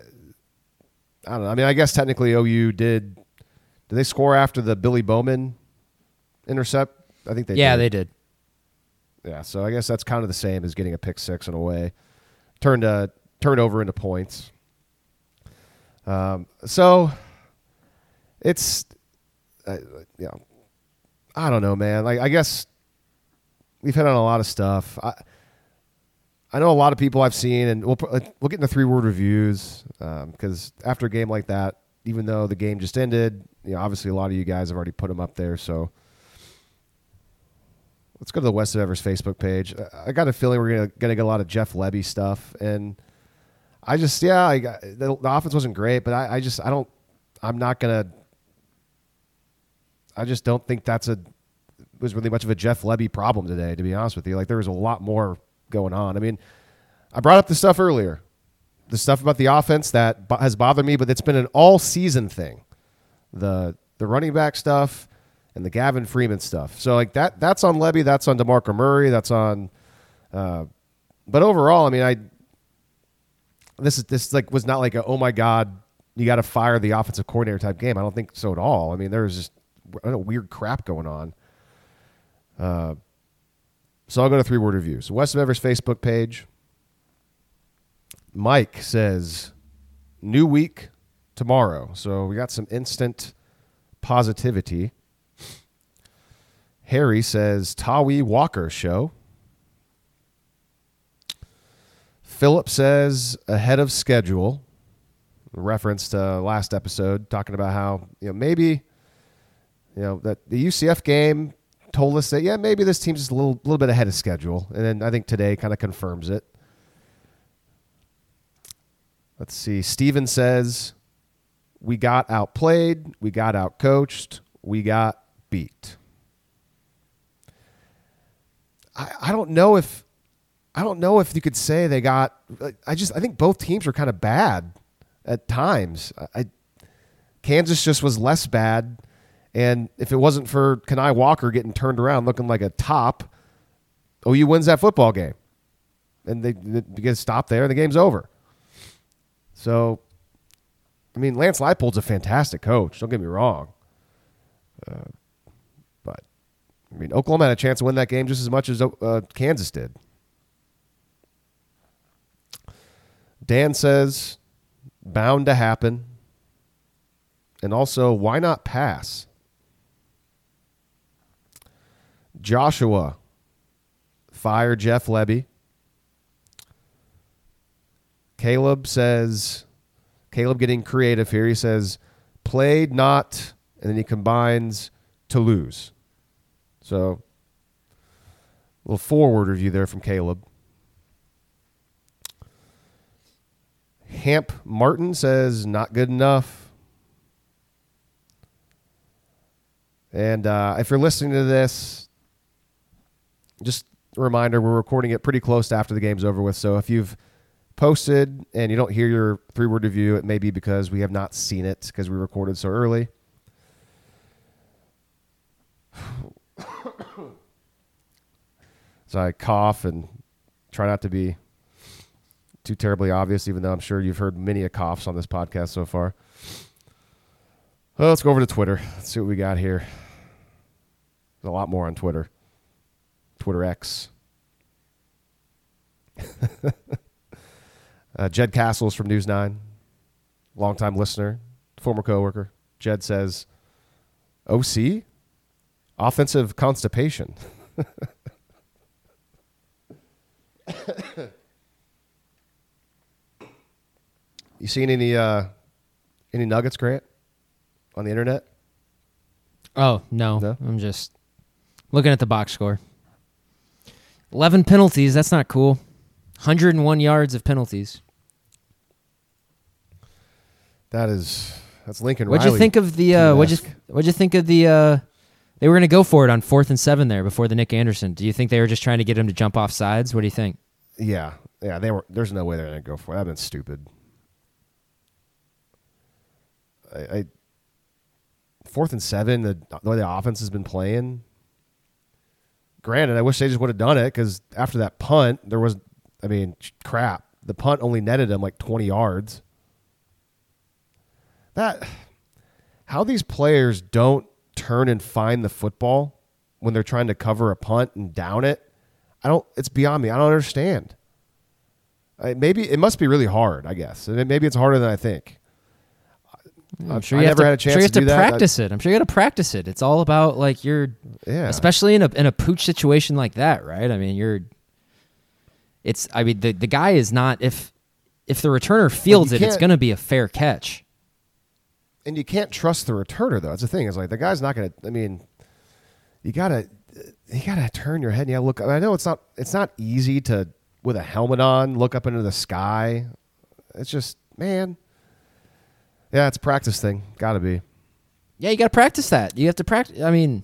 I don't know. I mean, I guess technically OU did. Did they score after the Billy Bowman intercept? I think they. yeah, did. they did. Yeah, so I guess that's kind of the same as getting a pick six in a way, turned uh, turned over into points. Um, so it's, uh, you know, I don't know, man. Like I guess we've hit on a lot of stuff. I I know a lot of people I've seen, and we'll we'll get into three word reviews um, because after a game like that, even though the game just ended, you know, obviously a lot of you guys have already put them up there, so. Let's go to the West of Everest Facebook page. I- got a feeling we're gonna, get a lot of Jeff Lebby stuff, and I just yeah, I got, the, the offense wasn't great, but I, I just I don't I'm not gonna. I just don't think that's a was really much of a Jeff Lebby problem today. To be honest with you, like there was a lot more going on. I mean, I brought up the stuff earlier, the stuff about the offense that has bothered me, but it's been an all season thing. The the running back stuff and the Gavin Freeman stuff. So like that that's on Lebby, that's on Demarco Murray, that's on. Uh, but overall, I mean, I this is this like was not like a oh my god you got to fire the offensive coordinator type game. I don't think so at all. I mean, there was just weird crap going on. Uh, so I'll go to three word reviews. West of Everest Facebook page. Mike says, "New week tomorrow." So we got some instant positivity. Harry says, "Tawee Walker show." Philip says ahead of schedule. Reference to uh, last episode talking about how you know maybe you know that the UCF game told us that yeah maybe this team's just a little little bit ahead of schedule, and then I think today kind of confirms it. Let's see. Steven says we got outplayed, we got outcoached, we got beat. I, I don't know if I don't know if you could say they got. I just I think both teams were kind of bad at times. I, I Kansas just was less bad, and if it wasn't for Kani Walker getting turned around looking like a top, OU wins that football game, and they, they get stopped there, and the game's over. So, I mean, Lance Leipold's a fantastic coach. Don't get me wrong. Uh, but, I mean, Oklahoma had a chance to win that game just as much as uh, Kansas did. Dan says, bound to happen. And also, why not pass? Joshua, fire Jeff Lebby. Caleb says, Caleb getting creative here. He says, played not, and then he combines to lose. So, a little forward review there from Caleb. Hamp Martin says, not good enough. And uh, if you're listening to this, just a reminder we're recording it pretty close to after the game's over with. So if you've posted and you don't hear your three word review, it may be because we have not seen it because we recorded so early. so I cough and try not to be too terribly obvious, even though I'm sure you've heard many a coughs on this podcast so far. Well, let's go over to Twitter. Let's see what we got here. There's a lot more on Twitter. Twitter X. uh, Jed Castles from News 9, longtime listener, former coworker. Jed says, OC? Offensive constipation. you seen any uh, any nuggets, Grant, on the internet? Oh no, No? I'm just looking at the box score. Eleven penalties. That's not cool. 101 yards of penalties. That is that's Lincoln What'd you think of the? Uh, what'd you. What'd you think of the? Uh, they were going to go for it on fourth and seven there before the Nick Anderson. Do you think they were just trying to get him to jump off sides? What do you think? Yeah, yeah. They were. There's no way they're gonna go for it. That'd been stupid. I, I fourth and seven. The, the way the offense has been playing. Granted, I wish they just would have done it because after that punt, there was. I mean, crap. The punt only netted them like 20 yards. That how these players don't turn and find the football when they're trying to cover a punt and down it. I don't. It's beyond me. I don't understand. I, maybe it must be really hard. I guess maybe it's harder than I think. I'm sure you have never to, had a chance sure you to have do that. Practice it. I'm sure you got to practice it. It's all about like your, Yeah, especially in a in a pooch situation like that, right? I mean, you're. It's. I mean, the the guy is not if if the returner fields it, it's going to be a fair catch. and you can't trust the returner though. That's the thing. Is like the guy's not gonna. I mean, you gotta you gotta turn your head and look. I know it's not it's not easy to with a helmet on look up into the sky. It's just man. Yeah, it's a practice thing. Got to be. Yeah, you got to practice that. You have to practice. I mean,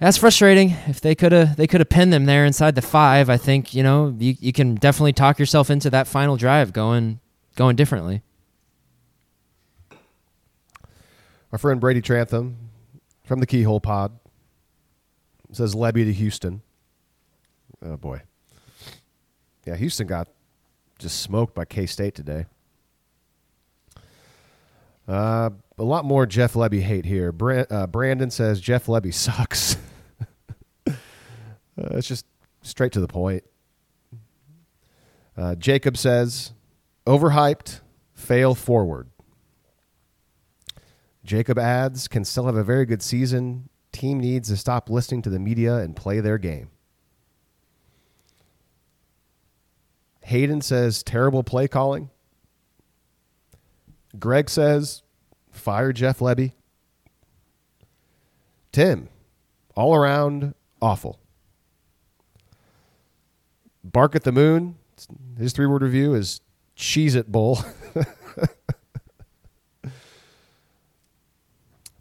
that's frustrating. If they could have, they could have pinned them there inside the five. I think you know you you can definitely talk yourself into that final drive going going differently. Our friend Brady Trantham from the Keyhole Pod says Lebby to Houston. Oh boy. Yeah, Houston got just smoked by K State today. Uh, a lot more Jeff Lebby hate here. Bra- uh, Brandon says Jeff Lebby sucks. uh, it's just straight to the point. Uh, Jacob says overhyped, fail forward. Jacob adds, can still have a very good season. Team needs to stop listening to the media and play their game. Hayden says, terrible play calling. Greg says, fire Jeff Lebby. Tim, all around awful. Bark at the Moon, his three word review is Cheese It Bull.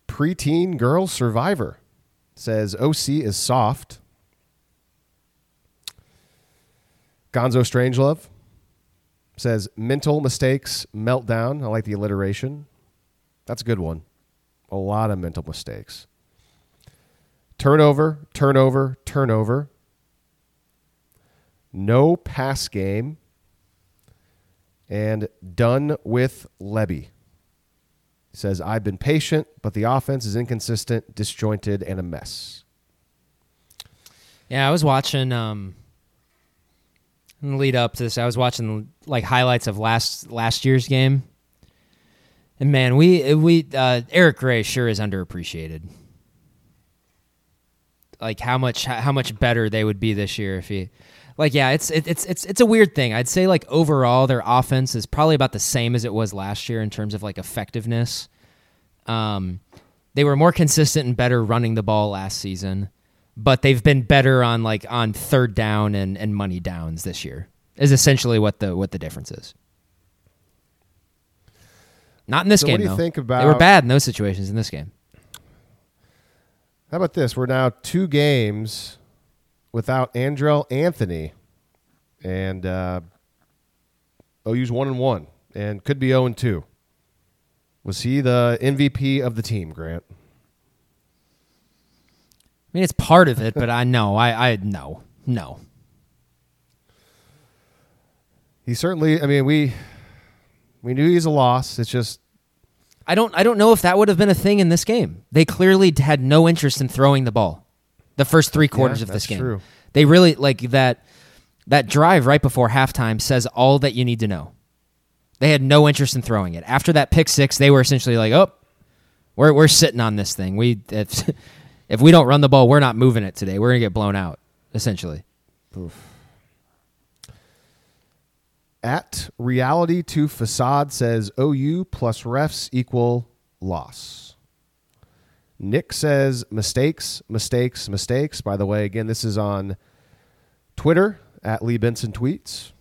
Preteen Girl Survivor says OC is soft. Gonzo Strangelove says mental mistakes meltdown. I like the alliteration. That's a good one. A lot of mental mistakes. Turnover, turnover, turnover. No pass game. And done with Lebby. Says, I've been patient, but the offense is inconsistent, disjointed, and a mess. Yeah, I was watching um in the lead up to this. I was watching like highlights of last last year's game. And man, we we uh, Eric Gray sure is underappreciated. Like how much how much better they would be this year if he like yeah, it's it, it's it's it's a weird thing. I'd say like overall their offense is probably about the same as it was last year in terms of like effectiveness. Um they were more consistent and better running the ball last season but they've been better on like on third down and, and money downs this year. Is essentially what the what the difference is. Not in this So game what do you though. think they were bad in those situations in this game. How about this? We're now two games without Andrel Anthony, and uh, OU's one and one, and could be zero and two. Was he the MVP of the team, Grant? I mean, it's part of it, but I know, I, I no, no. He certainly. I mean, we we knew he's a loss. It's just I don't, I don't know if that would have been a thing in this game. They clearly had no interest in throwing the ball. The first three quarters of this that's game, true. they really like that. That drive right before halftime says all that you need to know. They had no interest in throwing it. After that pick six, they were essentially like, "Oh, we're we're sitting on this thing. We if we don't run the ball, we're not moving it today. We're gonna get blown out." Essentially, at reality to facade says OU plus refs equal loss. Nick says mistakes, mistakes, mistakes. By the way, again, this is on Twitter at Lee Benson tweets.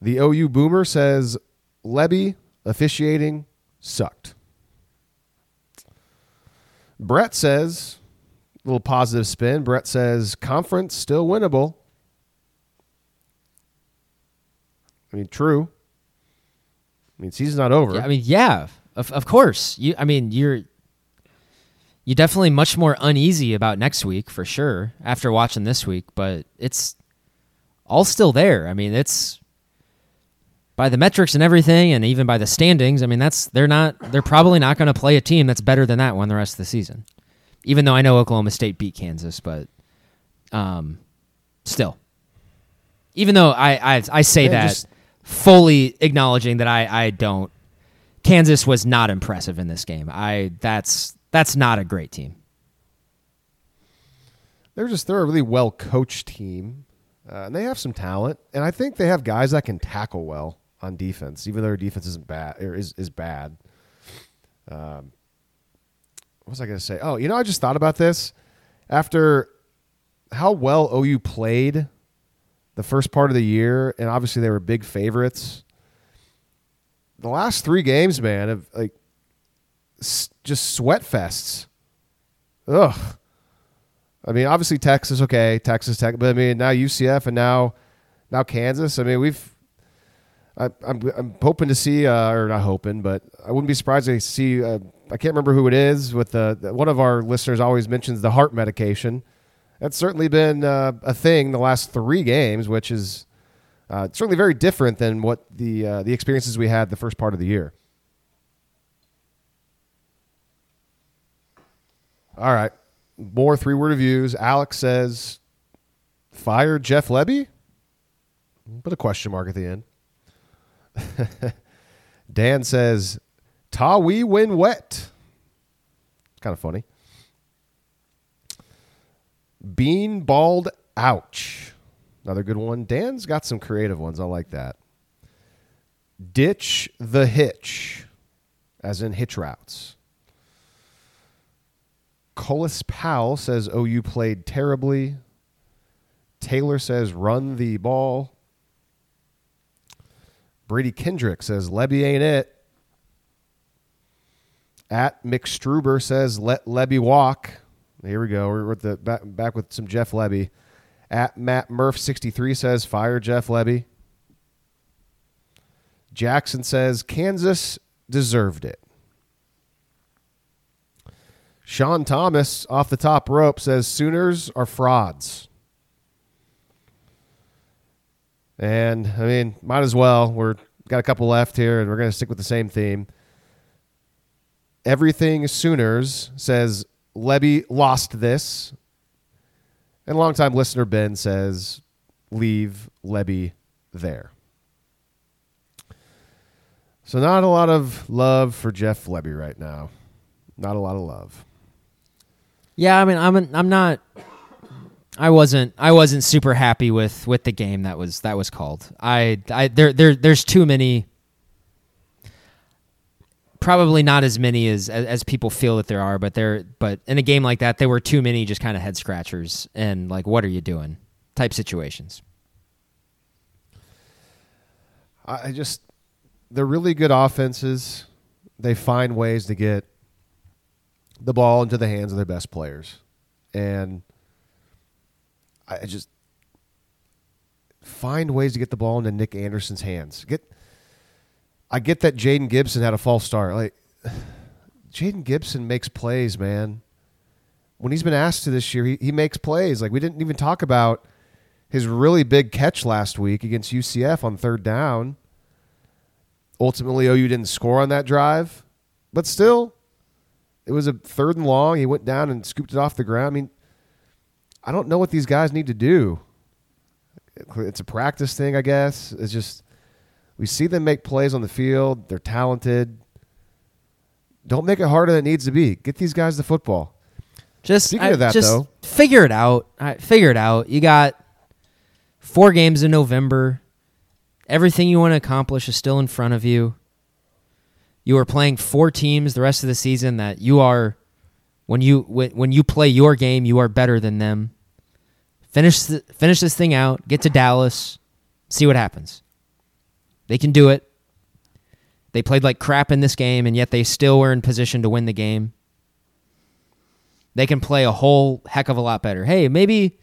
The OU boomer says Lebby officiating sucked. Brett says, a little positive spin. Brett says conference still winnable. I mean, true. I mean, season's not over. Yeah, I mean, yeah, of of course. You, I mean, you're you definitely much more uneasy about next week for sure after watching this week, but it's all still there. I mean, it's by the metrics and everything, and even by the standings. I mean, that's they're not they're probably not going to play a team that's better than that one the rest of the season. Even though I know Oklahoma State beat Kansas, but um, still, even though I I, I say Yeah, that just- fully acknowledging that I I don't. Kansas was not impressive in this game. I that's that's not a great team. they're just they're a really well coached team, uh, and they have some talent, and I think they have guys that can tackle well on defense, even though their defense isn't bad or is is bad. Um, what was I going to say? Oh, you know, I just thought about this after how well OU played the first part of the year, and obviously they were big favorites. The last three games, man, have like s- just sweat fests. Ugh. I mean, obviously Texas, okay, Texas Tech, but I mean now UCF and now now Kansas. I mean, we've. I, I'm I'm hoping to see, uh, or not hoping, but I wouldn't be surprised to see. Uh, I can't remember who it is. With the, one of our listeners always mentions the heart medication. That's certainly been uh, a thing the last three games, which is uh, certainly very different than what the uh, the experiences we had the first part of the year. All right, more three word reviews. Alex says, "Fire Jeff Lebby," put a question mark at the end. Dan says, "Tawee win wet." Kind of funny. Bean bald ouch. Another good one. Dan's got some creative ones. I like that. Ditch the hitch, as in hitch routes. Colas Powell says oh, OU played terribly. Taylor says run the ball. Brady Kendrick says Lebby ain't it. At Mick Struber says let Lebby walk. Here we go. We're with the back, back with some Jeff Lebby. At Matt Murph sixty three says fire Jeff Lebby. Jackson says Kansas deserved it. Sean Thomas off the top rope says Sooners are frauds. And I mean, might as well. We're got a couple left here, and we're going to stick with the same theme. Everything Sooners says Lebby lost this, and longtime listener Ben says leave Lebby there. So not a lot of love for Jeff Lebby right now. Not a lot of love. Yeah, I mean, I'm I'm not. I wasn't I wasn't super happy with with the game that was that was called. I I there there there's too many. Probably not as many as, as as people feel that there are, but there but in a game like that, there were too many just kind of head scratchers and like, what are you doing? Type situations. I just they're really good offenses. They find ways to get the ball into the hands of their best players. And I just find ways to get the ball into Nick Anderson's hands. Get I get that Jayden Gibson had a false start. Like Jayden Gibson makes plays, man. When he's been asked to this year, he, he makes plays. Like we didn't even talk about his really big catch last week against UCF on third down. Ultimately, OU didn't score on that drive, but still, it was a third and long. He went down and scooped it off the ground. I mean, I don't know what these guys need to do. It's a practice thing, I guess. It's just we see them make plays on the field. They're talented. Don't make it harder than it needs to be. Get these guys the football. Just Speaking I- of that, just though- figure it out. Right, figure it out. You got four games in November. Everything you want to accomplish is still in front of you. You are playing four teams the rest of the season that you are when you when, when you play your game, you are better than them. Finish the, finish this thing out. Get to Dallas. See what happens. They can do it. They played like crap in this game, and yet they still were in position to win the game they can play a whole heck of a lot better. Hey, maybe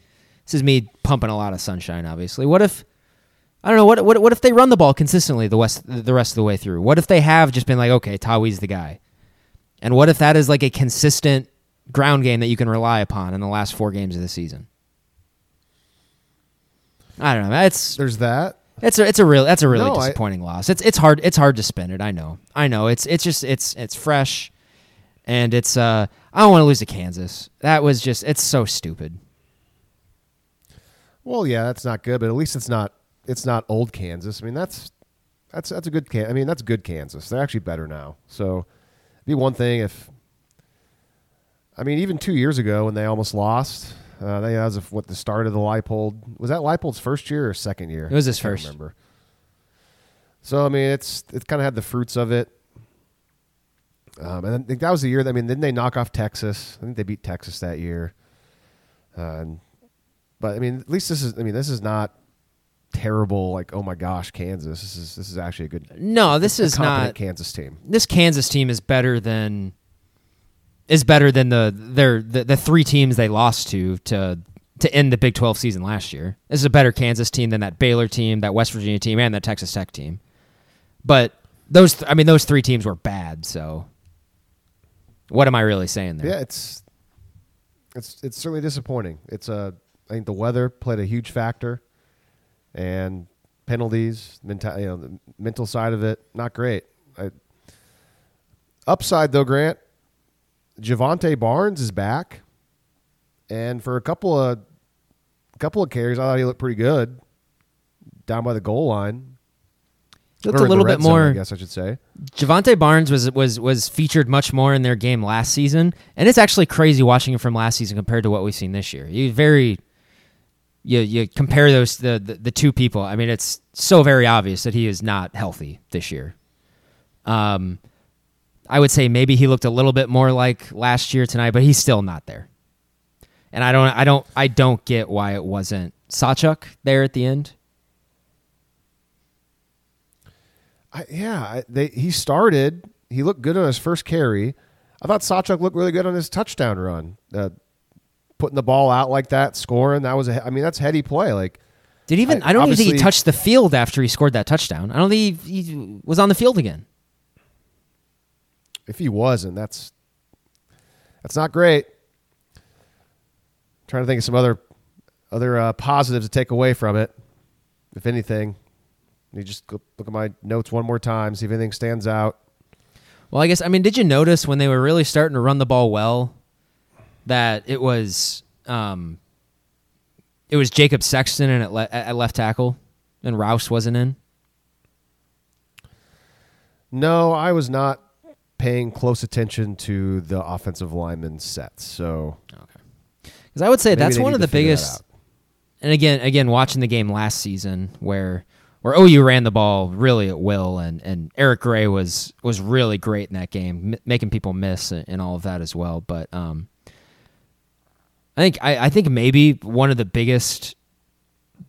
this is me pumping a lot of sunshine. Obviously, what if I don't know what what what if they run the ball consistently the west the rest of the way through? What if they have just been like, okay, Tawee's the guy, and what if that is like a consistent ground game that you can rely upon in the last four games of the season? I don't know. It's There's that. it's a it's a real that's a really No, I- disappointing loss. It's it's hard it's hard to spin it. I know. I know. It's it's just it's it's fresh, and it's uh I don't want to lose to Kansas. That was just it's so stupid. Well, yeah, that's not good, but at least it's not it's not old Kansas. I mean, that's that's that's a good can. I mean, that's good Kansas. They're actually better now. So, it'd be one thing if. I mean, even two years ago when they almost lost, uh, they as of what the start of the Leipold was that Leipold's first year or second year? It was his I first. Remember. So I mean, it's it kind of had the fruits of it. Um, and I think that was the year. That, I mean, didn't they knock off Texas? I think they beat Texas that year. Uh, and but I mean, at least this is. I mean, this is not terrible. Like, oh my gosh, Kansas. This is this is actually a good. No, this a is competent not. Kansas team. This Kansas team is better than is better than the their the, the three teams they lost to to to end the Big Twelve season last year. This is a better Kansas team than that Baylor team, that West Virginia team, and that Texas Tech team. But those, th- I mean, those three teams were bad. So, what am I really saying there? Yeah, it's it's it's certainly disappointing. It's a. I think the weather played a huge factor, and penalties, mental, you know, the mental side of it, not great. I, upside though, Grant, Jovantae Barnes is back, and for a couple of couple of carries, I thought he looked pretty good down by the goal line. Looked Or a little bit zone, more. I guess I should say. Jovantae Barnes was was was featured much more in their game last season, and it's actually crazy watching him from last season compared to what we've seen this year. You very you you compare those the, the the two people. I mean, it's so very obvious that he is not healthy this year. Um, I would say maybe he looked a little bit more like last year tonight, but he's still not there. And I don't I don't I don't get why it wasn't Sawchuk there at the end. I, yeah, they, he started. He looked good on his first carry. I thought Sawchuk looked really good on his touchdown run. Uh, putting the ball out like that, scoring. That was a. I mean, that's heady play. Like Did even I- I, don't even think he touched the field after he scored that touchdown. I don't think he, he was on the field again. If he wasn't, that's that's not great. trying to think of some other other uh, positives to take away from it. If anything, You just look at my notes one more time, see if anything stands out. Well, I guess I mean, did you notice when they were really starting to run the ball well that it was um, it was Jacob Sexton and at, le- at left tackle, and Rouse wasn't in. No, I was not paying close attention to the offensive lineman sets. So Because I would say that's one of the to figure that biggest. And again, again, watching the game last season where where OU ran the ball really at will, and, and Eric Gray was was really great in that game, m- making people miss and, and all of that as well. But um, I think I, I think maybe one of the biggest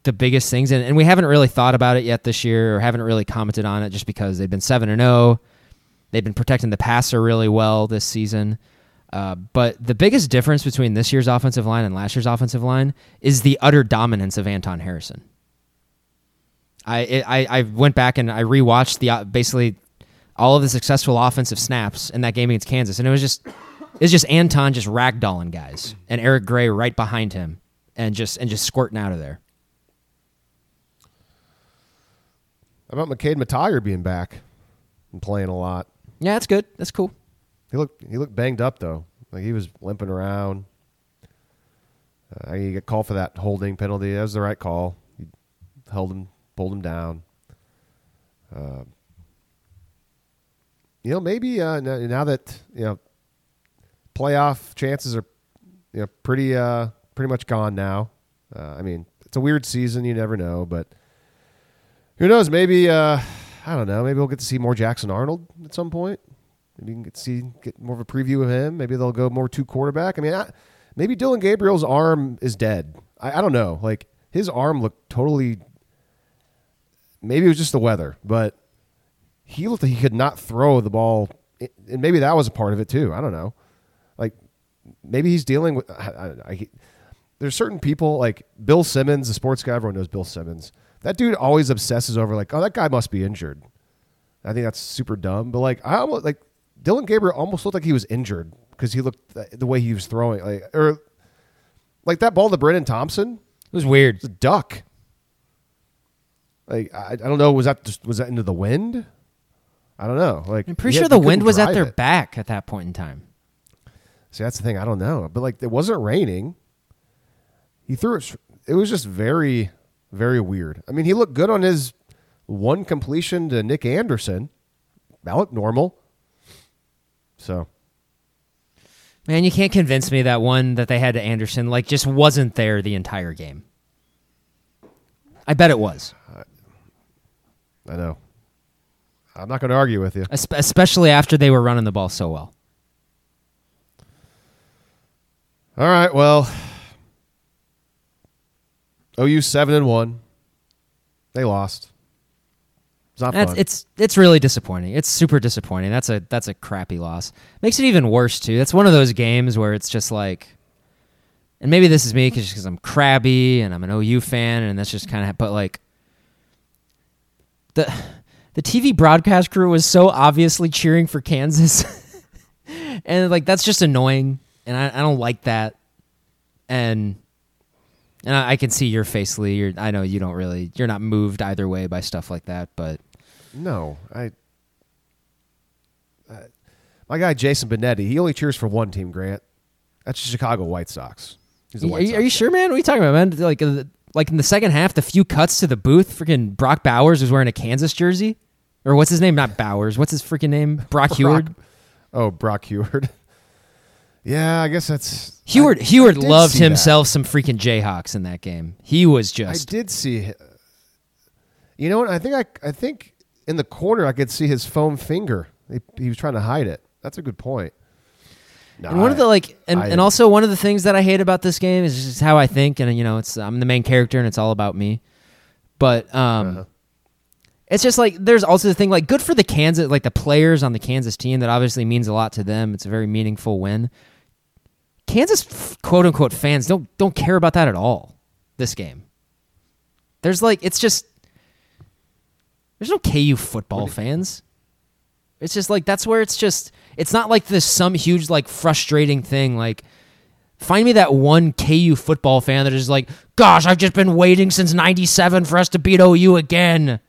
the biggest things, and, and we haven't really thought about it yet this year, or haven't really commented on it, just because they've been seven and zero. They've been protecting the passer really well this season. Uh, but the biggest difference between this year's offensive line and last year's offensive line is the utter dominance of Anton Harrison. I I, I went back and I rewatched the uh, basically all of the successful offensive snaps in that game against Kansas, and it was just it's just Anton just ragdolling guys and Eric Gray right behind him and just and just squirting out of there. How about McKade Mettauer being back and playing a lot? Yeah, that's good. That's cool. He looked he looked banged up though. Like he was limping around. Uh, he got called for that holding penalty. That was the right call. He held him, pulled him down. Uh, you know, maybe uh, now, that you know playoff chances are you know pretty uh, pretty much gone now. Uh, I mean, it's a weird season. You never know, but who knows? Maybe uh, I don't know. Maybe we'll get to see more Jackson Arnold at some point. Maybe you can get, see get more of a preview of him. Maybe they'll go more two quarterback. I mean, I, maybe Dillon Gabriel's arm is dead. I, I don't know. Like his arm looked totally. Maybe it was just the weather, but he looked like he could not throw the ball, and maybe that was a part of it too. I don't know. Like maybe he's dealing with. I, I, I, there's certain people like Bill Simmons, the sports guy. Everyone knows Bill Simmons. That dude always obsesses over like, oh, that guy must be injured. I think that's super dumb. But like, I almost like Dillon Gabriel almost looked like he was injured because he looked the, the way he was throwing, like or like that ball to Brenen Thompson It was weird. was a duck. Like I, I don't know, was that just, was that into the wind? I don't know. Like I'm pretty sure the wind was at their it. back at that point in time. See, that's the thing. I don't know, but like it wasn't raining. He threw it. It was just very, very weird. I mean, he looked good on his one completion to Nick Anderson. That looked normal. So Man, you can't convince me that one that they had to Anderson like just wasn't there the entire game. I bet it was, I know. I'm not going to argue with you. Espe- especially after they were running the ball so well. All right. Well, OU seven and one. They lost. It's not That's fun. it's it's really disappointing. It's super disappointing. That's a that's a crappy loss. Makes it even worse too. That's one of those games where it's just like, and maybe this is me because I'm crabby and I'm an OU fan, and that's just kind of. But like, the the TV broadcast crew was so obviously cheering for Kansas, and like that's just annoying, and I, I don't like that, and. And I, I can see your face, Lee. You're, I know you don't really, you're not moved either way by stuff like that, but no, I. Uh, my guy Jason Benetti, he only cheers for one team. Grant, that's the Chicago White Sox. He's a Are White you, are you Sox sure, man? What are you talking about, man? Like, uh, like in the second half, the few cuts to the booth, freaking Brock Bowers was wearing a Kansas jersey, or what's his name? Not Bowers. What's his freaking name? Brock Huard. Oh, Brock Huard. yeah, I guess that's Huard. I- Huard I loved see that. himself some freaking Jayhawks in that game. He was just. I did see. You know what? I think I I think in the corner I could see his foam finger. He, he was trying to hide it. That's a good point. No, And one of the like, and, I- and also one of the things that I hate about this game is just how I think, and you know, it's I'm the main character and it's all about me. But um, Uh-huh. it's just like there's also the thing like good for the Kansas, like the players on the Kansas team. That obviously means a lot to them. It's a very meaningful win. Kansas quote unquote fans don't don't care about that at all. This game, there's like it's just there's no KU football fans. It's just like that's where it's just it's not like this some huge like frustrating thing like find me that one KU football fan that is like gosh I've just been waiting since 97 for us to beat OU again.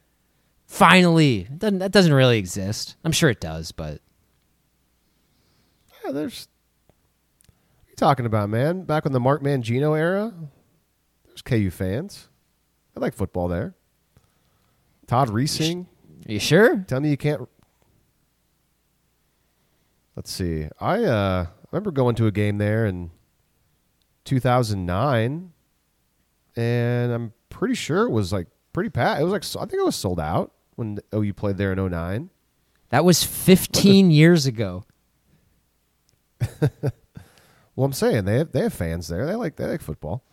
Finally, doesn't, that doesn't really exist. I'm sure it does, but Yeah, there's. You talking about, man? Back in the Mark Mangino era, there's KU fans. I like football there. Todd Reesing. are you sure? Tell me you can't. Let's see. I uh, remember going to a game there in 2009, and I'm pretty sure it was like pretty pat. It was like I think it was sold out when OU played there in 09. That was 15 years ago. Well, I'm saying they have they have fans there. They like they like football.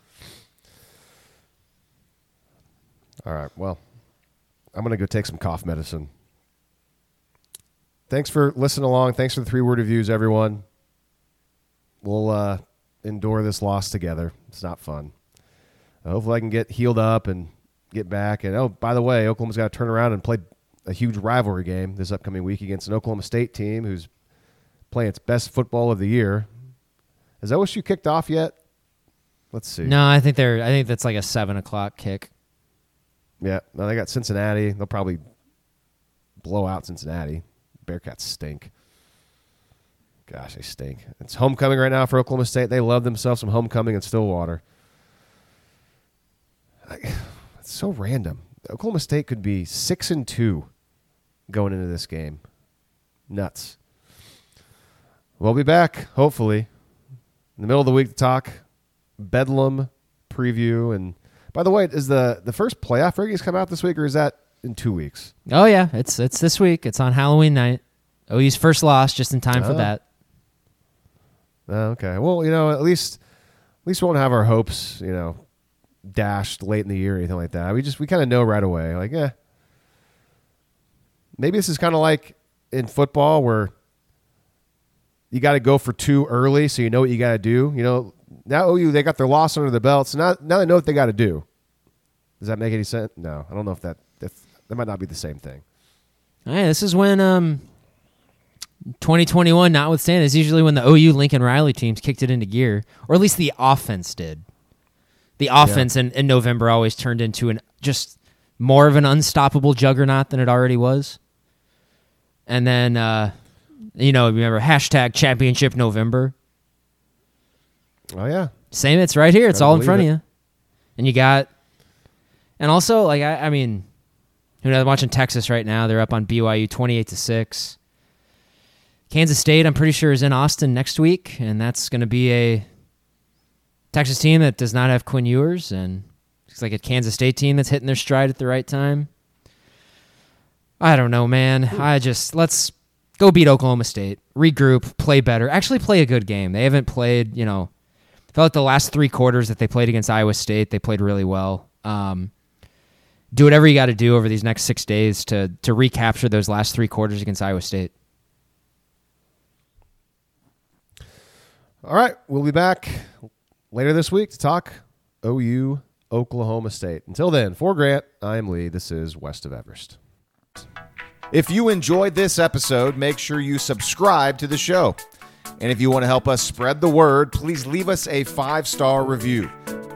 All right. Well, I'm gonna go take some cough medicine. Thanks for listening along. Thanks for the three word reviews, everyone. We'll uh, endure this loss together. It's not fun. Hopefully, I can get healed up and get back. And oh, by the way, Oklahoma's got to turn around and play a huge rivalry game this upcoming week against an Oklahoma State team who's playing its best football of the year. Has OSU kicked off yet? Let's see. No, I think they're. I think that's like a seven o'clock kick. Yeah, no, they got Cincinnati. They'll probably blow out Cincinnati. Bearcats stink. Gosh, they stink. It's homecoming right now for Oklahoma State. They love themselves some homecoming in Stillwater. I- It's so random. Oklahoma State could be six and two going into this game. Nuts. We'll be back, hopefully, in the middle of the week to talk Bedlam preview. And by the way, is the the first playoff rankings come out this week, or is that in two weeks? Oh yeah, it's it's this week. It's on Halloween night. OU's first loss, just in time for Oh. that. Oh, okay. Well, you know, at least at least we won't have our hopes, you know, dashed late in the year or anything like that. We just we kind of know right away, like, yeah. Maybe this is kind of like in football where you got to go for two early, so you know what you got to do. You know, now OU they got their loss under the belt, so now now they know what they got to do. Does that make any sense? No, I don't know if that if that might not be the same thing. Hey, this is when um 2021 notwithstanding, is usually when the OU Lincoln Riley teams kicked it into gear, or at least the offense did. The offense in, in November always turned into an just more of an unstoppable juggernaut than it already was. And then uh you know, remember hashtag championship November. Oh yeah, Same, it's right here. It's all in front of you. And you got, and also like I, I mean, you know, I'm watching Texas right now. They're up on BYU 28 to six. Kansas State, I'm pretty sure, is in Austin next week, and that's going to be a Texas team that does not have Quinn Ewers, and it's like a Kansas State team that's hitting their stride at the right time. I don't know, man. I just let's go beat Oklahoma State, regroup, play better, actually play a good game. They haven't played, you know, felt like the last three quarters that they played against Iowa State, they played really well. Um, do whatever you got to do over these next six days to to recapture those last three quarters against Iowa State. All right, we'll be back later this week to talk OU Oklahoma State. Until then, for Grant, I am Lee. This is West of Everest. If you enjoyed this episode, make sure you subscribe to the show. And if you want to help us spread the word, please leave us a five star review.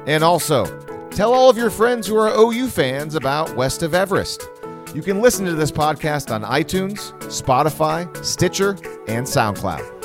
And also, tell all of your friends who are OU fans about West of Everest. You can listen to this podcast on iTunes, Spotify, Stitcher, and SoundCloud.